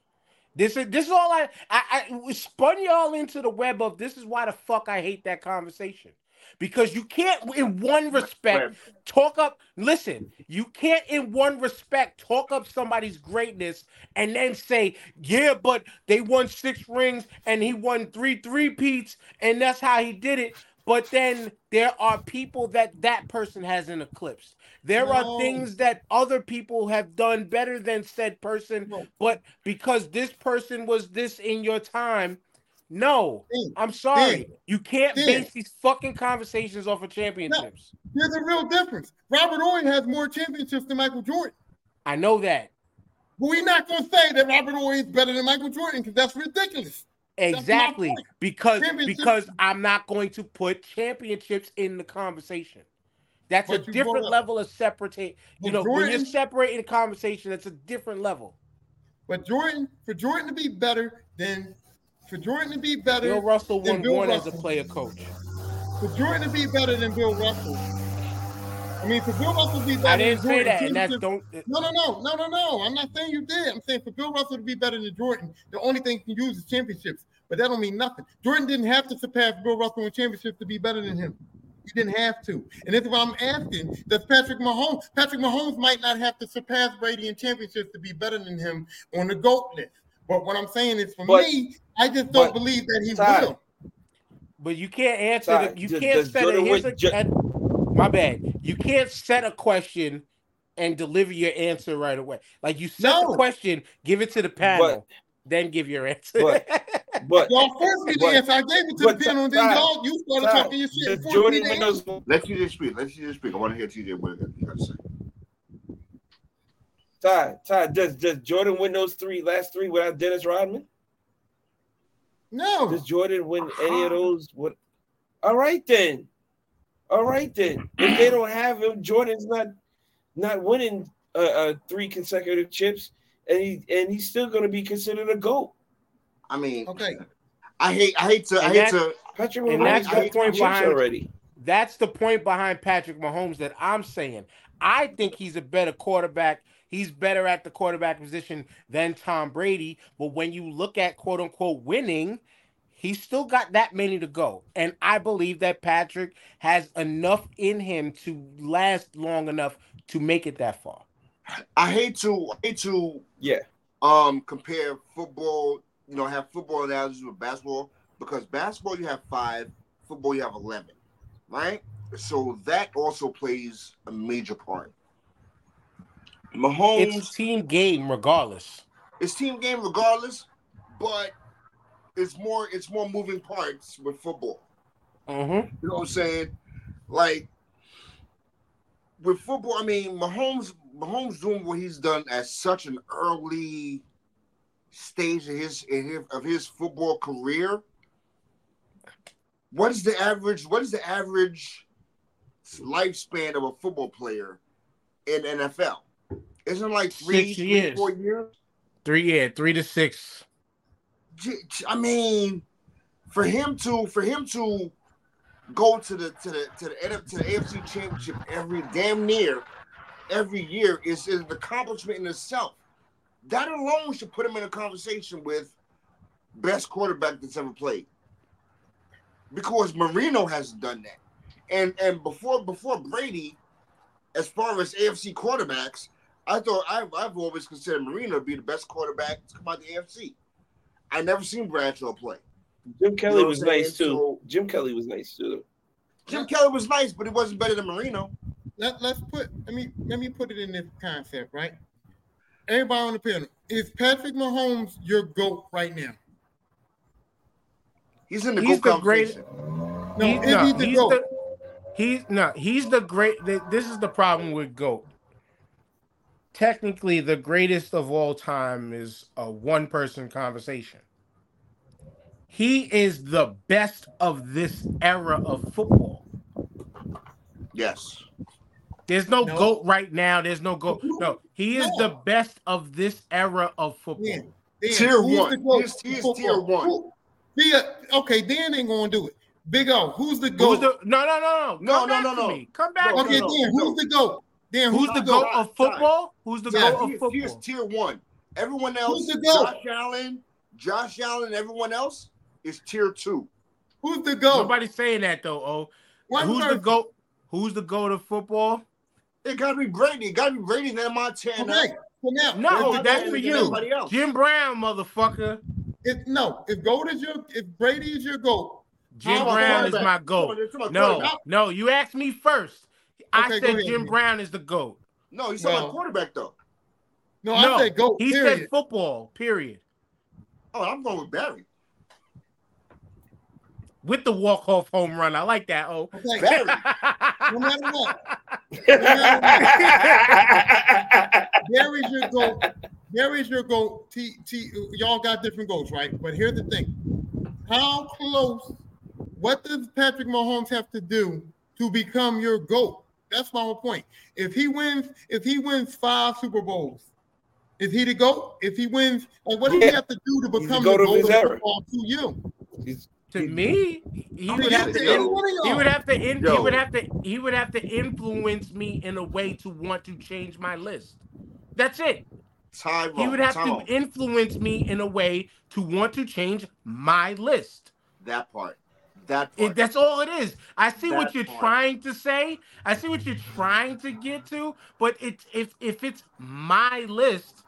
This is this is all I I, I spun y'all into the web of this is why the fuck I hate that conversation. Because you can't in one respect talk up listen, you can't in one respect talk up somebody's greatness and then say, yeah, but they won six rings and he won three three peats and that's how he did it. But then there are people that that person hasn't eclipsed. There No. are things that other people have done better than said person, No. but because this person was this in your time, no, I'm sorry. You can't base these fucking conversations off of championships. There's a real difference. Robert Horry has more championships than Michael Jordan. I know that. But we're not going to say that Robert Horry is better than Michael Jordan because that's ridiculous. Exactly. Because because I'm not going to put championships in the conversation. That's a But you different level of separate. You know, when you're separating the conversation, that's a different level. But Jordan, for Jordan to be better than, for Jordan to be better, Bill Russell than won Bill one as a player coach. for Jordan to be better than Bill Russell. I mean, for Bill Russell to be better I didn't than say Jordan, that, and that's don't. No, no, no, no, no, no. I'm not saying you did. I'm saying for Bill Russell to be better than Jordan, the only thing you can use is championships. But that don't mean nothing. Jordan didn't have to surpass Bill Russell in championships to be better than him. He didn't have to. And that's what I'm asking. Does Patrick Mahomes? Patrick Mahomes might not have to surpass Brady in championships to be better than him on the GOAT list. But what I'm saying is, for But- me, I just don't but, believe that he Ty, will. But you can't answer. Sorry, The, you does- can't set a, Jordan here's win a, ju- and- My bad. You can't set a question and deliver your answer right away. Like you set the question, give it to the panel, then give your answer. But Y'all forced me to But- answer. I gave it to the but panel, and then y'all you started Ty, talking your shit. does and forced me Jordan to win those? Let TJ speak. Let TJ speak. I want to hear TJ what he got to say. Ty, Ty, does does Jordan win those three last three without Dennis Rodman? No, Does Jordan win any of those? What? All right then. All right then. If they don't have him, Jordan's not not winning uh, uh three consecutive chips, and he and he's still going to be considered a goat. I mean, okay. I hate, I hate to, I hate that- to. Patrick And Mahomes that's the point behind- already. That's the point behind Patrick Mahomes that I'm saying. I think he's a better quarterback. He's better at the quarterback position than Tom Brady. But when you look at quote unquote winning, he's still got that many to go. And I believe that Patrick has enough in him to last long enough to make it that far. I hate to, I hate to Yeah. um compare football, you know, have football analogies with basketball because basketball you have five, football you have eleven, right? So that also plays a major part. Mahomes, It's team game regardless. it's team game regardless, but it's more it's more moving parts with football. Mm-hmm. You know what I'm saying? Like with football, I mean, Mahomes Mahomes doing what he's done at such an early stage of his, in his of his football career. What is the average? What is the average lifespan of a football player in NFL? Isn't like three, Six three, years. four years? Three, yeah, three to six. I mean, for him to for him to go to the to the to the to the AFC Championship every damn near every year is, is an accomplishment in itself. That alone should put him in a conversation with best quarterback that's ever played. Because Marino hasn't done that. And and before before Brady, as far as AFC quarterbacks, I thought I've, I've always considered Marino to be the best quarterback to come out the AFC. I never seen Bradshaw play. Jim Kelly know was nice too. So- Jim Kelly was nice too. Jim Kelly was nice, but he wasn't better than Marino. Let, let's put let me let me put it in this concept, right? Everybody on the panel. Is Patrick Mahomes your GOAT right now? He's in the He's GOAT the great- conversation. No, He- is no, he the he's GOAT? the he's no he's the great th- this is the problem with goat technically the greatest of all time is a one person conversation he is the best of this era of football Yes. There's no, No. goat right now there's no goat no he is the best of this era of football Yeah. Dan, Tier who's one. the GOAT He's- he's for tier football? one. Who- Yeah, okay, Dan ain't gonna do it. Big O, who's the Who's GOAT? the, no no no no No, Come no, back no, to no. me. come back No, okay, no, Dan, no. who's the GOAT? Dan, Who's the goat of football? Who's the Yeah, goat of He is, he is tier one. Everyone else, who's the GOAT? Josh Allen, Josh Allen, everyone else is tier two. Who's the goat? Nobody's saying that though. Oh, One who's the goat? Who's the goat of football? It gotta be Brady. It gotta be Brady then Montana. Okay, so now, No, that's Brady for you, else. Jim Brown, motherfucker. If no, if goat is your, if Brady is your goat, Jim Brown is my goat. on, it's about No, no, you asked me first. I Okay, go said Jim. Brown is the goat. No, he's talking Well- about quarterback though. no, no, I said goat. he period. said football. Period. Oh, I'm going with Barry. With the walk off home run, I like that. Oh, Okay, Barry. no matter what, Barry's your goal. Barry's your goal. T, T, y'all got different goals, right? But here's the thing: how close? What does Patrick Mahomes have to do to become your goat? That's my whole point. If he wins, if he wins five Super Bowls, is he the goat? If he wins, like what does he have to do to He's the become GOAT the of his of football to you? He's- to me, he would have to to. in- He y'all. would have to. In, he would have to. He would have to influence me in a way to want to change my list. That's it. Tyrone. He would have Tyrone. to influence me in a way to want to change my list. that part. That It, part. that's all it is. I see what you're part. trying to say. I see what you're trying to get to, but it's if if it's my list,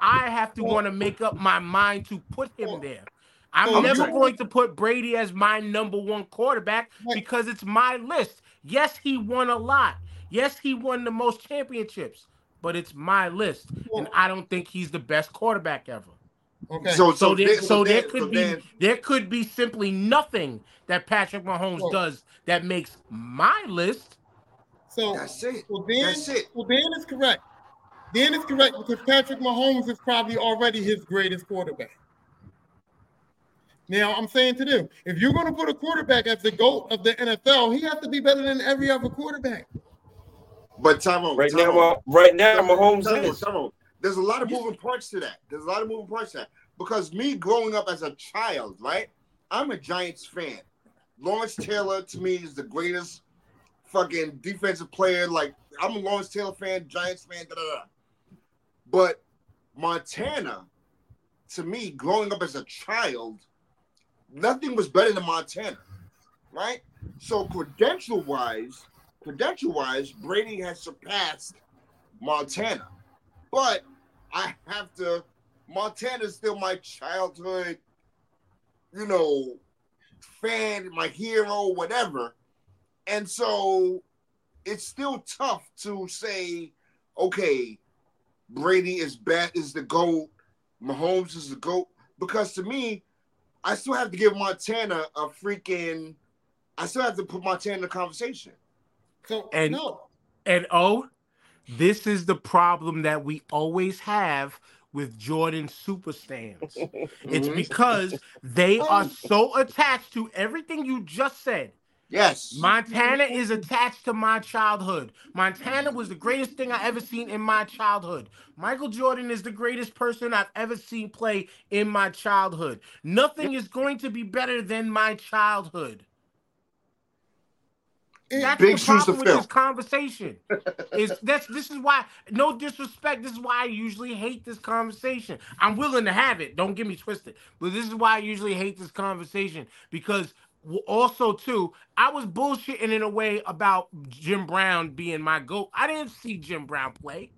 I have to want to make up my mind to put him there. I'm So never you- going to put Brady as my number one quarterback Right. because it's my list. Yes, he won a lot. Yes, he won the most championships, but it's my list, and I don't think he's the best quarterback ever. Okay. so So so there, then- so there then- could so be then- there could be simply nothing that Patrick Mahomes Well- does that makes my list. so That's it. Well, Dan, That's it. well, Dan is correct. Dan is correct because Patrick Mahomes is probably already his greatest quarterback. Now, I'm saying to them, if you're going to put a quarterback as the GOAT of the NFL, he has to be better than every other quarterback. But Tyrone, right now, Tyrone, Ma- right now, Tyrone, Mahomes Tyrone, is. Tyrone, There's a lot of moving parts to that. There's a lot of moving parts to that. Because me growing up as a child, right? I'm a Giants fan. Lawrence Taylor to me is the greatest fucking defensive player. Like I'm a Lawrence Taylor fan, Giants fan, da da da. But Montana, to me, growing up as a child, nothing was better than Montana, right? So credential wise, credential wise, Brady has surpassed Montana. But I have to, Montana's still my childhood, you know, fan, my hero, whatever. And so it's still tough to say, okay, Brady is bad is the GOAT, Mahomes is the GOAT. Because to me, I still have to give Montana a freaking I still have to put Montana in the conversation. So, And- no. And oh, this is the problem that we always have with Jordan super stands. It's because they oh. are so attached to everything you just said. Yes. Montana is attached to my childhood. Montana was the greatest thing I ever seen in my childhood. Michael Jordan is the greatest person I've ever seen play in my childhood. Nothing is going to be better than my childhood. That's Big the problem with this conversation. Is that's this is why no disrespect. This is why I usually hate this conversation. I'm willing to have it. Don't get me twisted. But this is why I usually hate this conversation because also too, I was bullshitting in a way about Jim Brown being my goat. I didn't see Jim Brown play.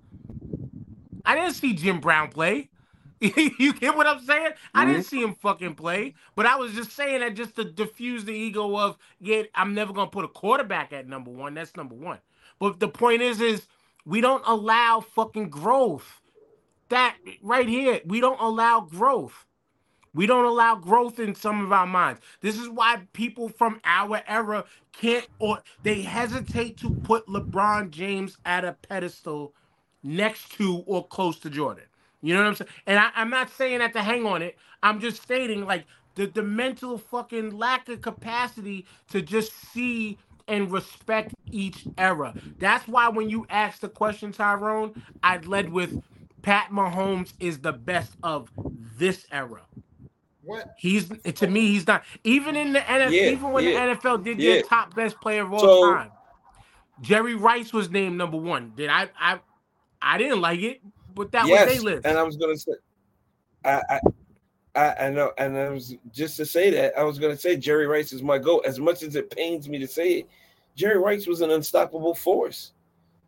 I didn't see Jim Brown play. you get what I'm saying? I mm-hmm. didn't see him fucking play, but I was just saying that just to diffuse the ego of, yeah, I'm never gonna put a quarterback at number one. That's number one. But the point is, is we don't allow fucking growth. That right here, we don't allow growth. We don't allow growth in some of our minds. This is why people from our era can't or they hesitate to put LeBron James at a pedestal next to or close to Jordan. You know what I'm saying? And I, I'm not saying that to hang on it. I'm just stating like the, the mental fucking lack of capacity to just see and respect each era. That's why when you asked the question, Tyrone, I led with Pat Mahomes is the best of this era. What? He's to me, he's not even in the NFL. Yeah, even when yeah, the NFL did yeah. their top best player of all So- time. Jerry Rice was named number one. Did I? I I didn't like it, but that yes, was they list. and I was gonna say, I, I, I, I know, and I was just to say that I was gonna say Jerry Rice is my goat. As much as it pains me to say it, Jerry Rice was an unstoppable force.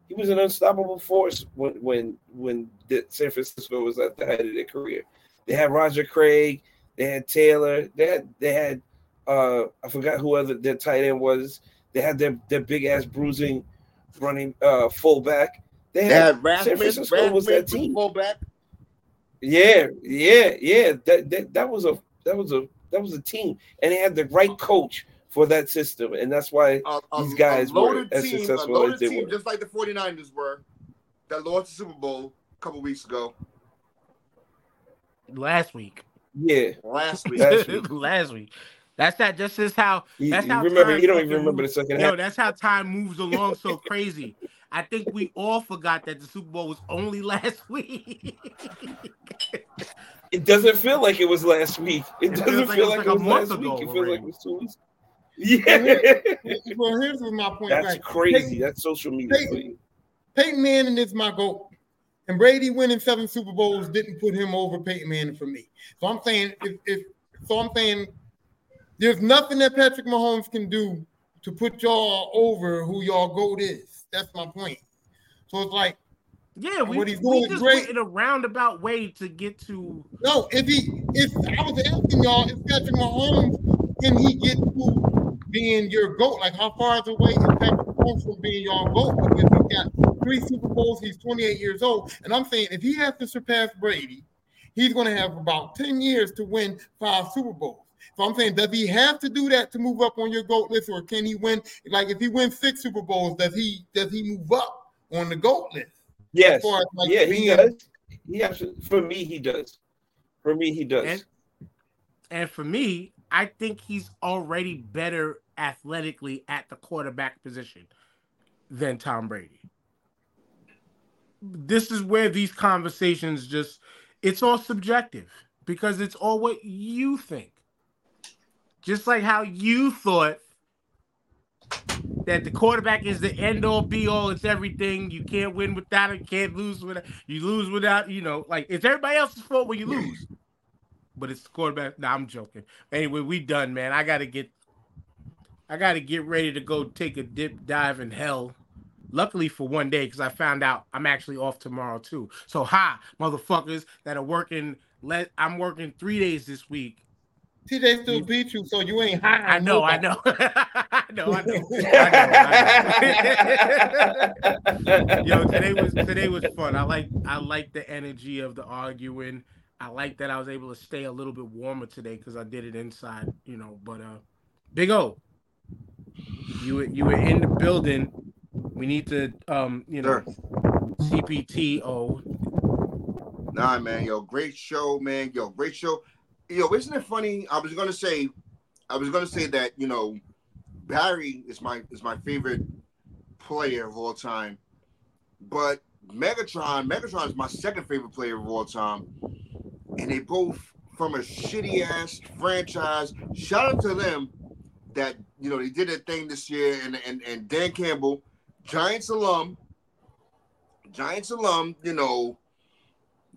He was an unstoppable force when when when the San Francisco was at the height of their career. They had Roger Craig, they had Taylor, they had they had uh I forgot who other their tight end was. They had their, their big ass bruising running uh fullback. They They had had Rasmus, San Francisco was that Rasmus team. fullback. Yeah, yeah, yeah. That, that that was a that was a that was a team, and they had the right coach for that system, and that's why A, a- These guys a were loaded as successful as they team, were. just like the 49ers were, that lost the Super Bowl a couple weeks ago, last week. Yeah. last week. Last week. last week. That's that. Just as how. That's you how remember? You don't even remember the second Yo, half. that's how time moves along so crazy. I think we all forgot that the Super Bowl was only last week. It doesn't feel like it was last week. It feels doesn't like feel it was like like a it was month last ago week. It feels like it was two weeks. Yeah, Well, here's my point. that's like, crazy. Peyton, That's social media. Peyton-. Peyton Manning is my goat. And Brady winning seven Super Bowls didn't put him over Peyton Manning for me. So I'm saying if, if so I'm saying there's nothing that Patrick Mahomes can do to put y'all over who y'all goat is. That's my point. So it's like, yeah, we, What he's we doing just great. in a roundabout way to get to. no, if he if I was asking y'all, if Patrick Mahomes can he get to being your goat? Like how far is away is Patrick Mahomes from being your goat? Because he's got three Super Bowls, he's 28 years old. And I'm saying if he has to surpass Brady, he's going to have about 10 years to win five Super Bowls. So I'm saying, does he have to do that to move up on your GOAT list, or can he win? Like, if he wins six Super Bowls, does he does he move up on the GOAT list? Yes. far as, like, yeah, he does. He actually, for me, he does. For me, he does. And, and for me, I think he's already better athletically at the quarterback position than Tom Brady. This is where these conversations just it's all subjective because it's all what you think. Just like how you thought that the quarterback is the end all be all, it's everything. You can't win without it, can't lose without you lose without, you know, like it's everybody else's fault when you lose. But it's the quarterback. Nah, I'm joking. Anyway, we done, man. I gotta get I gotta get ready to go take a dip dive in hell. Luckily for one day, because I found out I'm actually off tomorrow too. So hi, motherfuckers that are working. Let I'm working three days this week. TJ still beat you, so you ain't high. I know, I know, I know, I know. I know, I know. Yo, today was today was fun. I like I like the energy of the arguing. I like that I was able to stay a little bit warmer today because I did it inside, you know. But uh, Big O, you were you were in the building. We need to um, you know, CPTO. Nah, man, yo, great show, man. Yo, great show. Yo, isn't it funny? I was gonna say, I was gonna say that you know, Barry is my is my favorite player of all time, but Megatron, Megatron is my second favorite player of all time, and they both from a shitty ass franchise. Shout out to them that you know they did a thing this year, and and and Dan Campbell, Giants alum, Giants alum, you know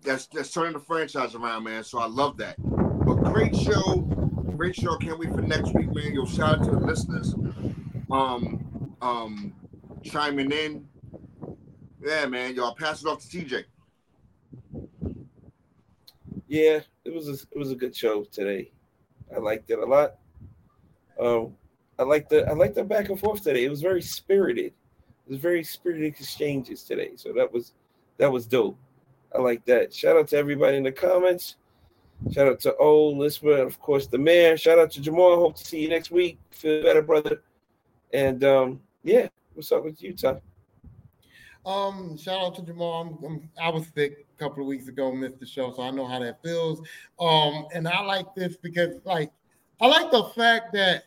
that's that's turning the franchise around, man. So I love that. But great show, great show. Can't wait for next week, man. Yo, shout out to the listeners, um, um, chiming in. Yeah, man. Yo, I'll pass it off to TJ. Yeah, it was a, it was a good show today. I liked it a lot. Um, I liked the I liked the back and forth today. It was very spirited. Was very spirited exchanges today. So that was that was dope. I like that. Shout out to everybody in the comments. Shout out to old Lisbeth, of course, the mayor. Shout out to Jamal. Hope to see you next week. Feel better, brother. And um, yeah, what's up with you, Tom? Um, shout out to Jamal. I'm, I'm, I was sick a couple of weeks ago, missed the show, so I know how that feels. Um, and I like this because, like, I like the fact that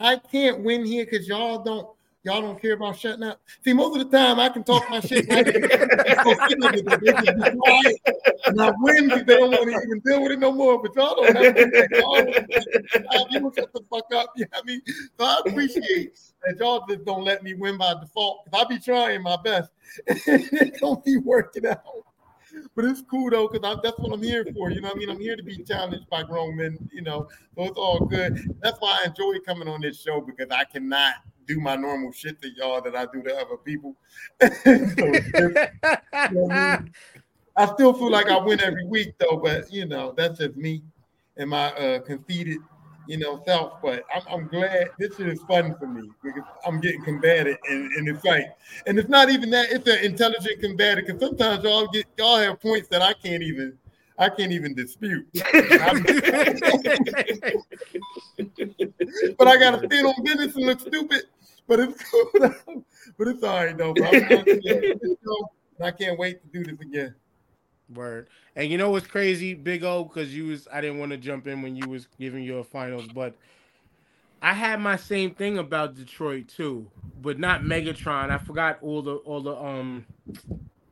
I can't win here because y'all don't y'all don't care about shutting up. See, most of the time I can talk my shit. can- so it, they don't want to even deal with it no more. But y'all don't have to. You shut the fuck up. You know what I mean? So I appreciate that y'all just don't let me win by default. Cause I be trying my best. it don't be working out. But it's cool though, because that's what I'm here for. You know I mean? I'm here to be challenged by grown men, you know. So it's all good. That's why I enjoy coming on this show because I cannot do my normal shit to y'all that I do to other people. so you know I? I still feel like I win every week though, but you know, that's just me and my uh conceited you know, self. But I'm, I'm glad this is fun for me because I'm getting combated in, in the fight. And it's not even that; it's an intelligent combative. Because sometimes y'all get y'all have points that I can't even I can't even dispute. but I gotta stand on business and look stupid. But it's but it's all right though. I can't wait to do this again. Word. And you know what's crazy, Big O, because you was I didn't want to jump in when you was giving your finals, but I had my same thing about Detroit too, but not Megatron. I forgot all the all the um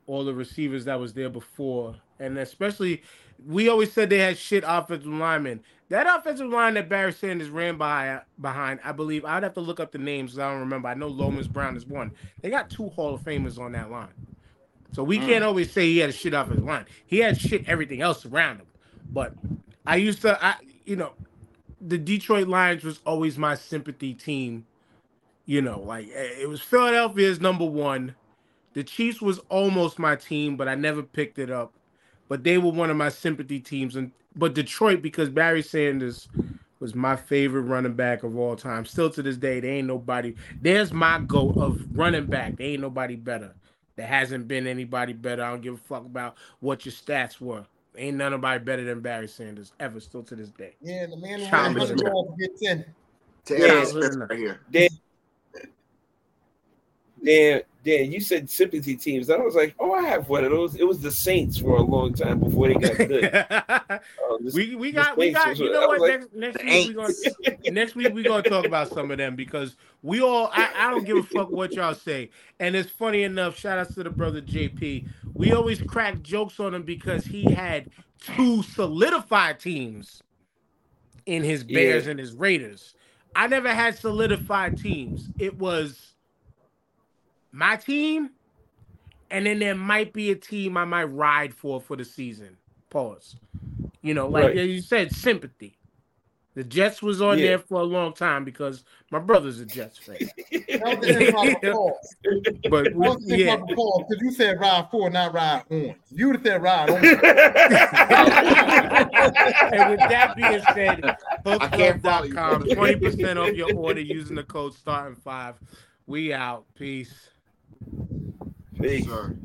all the receivers that was there before, and especially we always said they had shit offensive linemen. That offensive line that Barry Sanders ran by behind, I believe I'd have to look up the names. I don't remember. I know Lomas Brown is one. They got two Hall of Famers on that line. So we mm. can't always say he had shit off his line. He had shit everything else around him. But I used to, I you know, the Detroit Lions was always my sympathy team. You know, like eh, it was Philadelphia's number one. The Chiefs was almost my team, but I never picked it up. But they were one of my sympathy teams, and but Detroit because Barry Sanders was my favorite running back of all time. Still to this day, there ain't nobody. There's my goat of running back. There ain't nobody better. There hasn't been anybody better. I don't give a fuck about what your stats were. Ain't nobody better than Barry Sanders ever, still to this day. Yeah, the man who gets in. Yeah, right here. Dan, Dan, Dan, you said sympathy teams. I was like, oh, I have one of those. It was the Saints for a long time before they got good. uh, this, we we got we got. You know what? Like, next, next week we gonna next week we gonna talk about some of them because we all. I, I don't give a fuck what y'all say. And it's funny enough. Shout out to the brother JP. We always crack jokes on him because he had two solidified teams in his Bears yeah. and his Raiders. I never had solidified teams. It was my team, and then there might be a team I might ride for for the season. Pause. You know, like right. you said, sympathy. The Jets was on yeah. there for a long time because my brother's a Jets fan. but yeah, because you said ride for, not ride on. You would have said ride on. and with that being said, Hooksrub.com, 20% off your order using the code starting five. We out. Peace. Peace. Sure.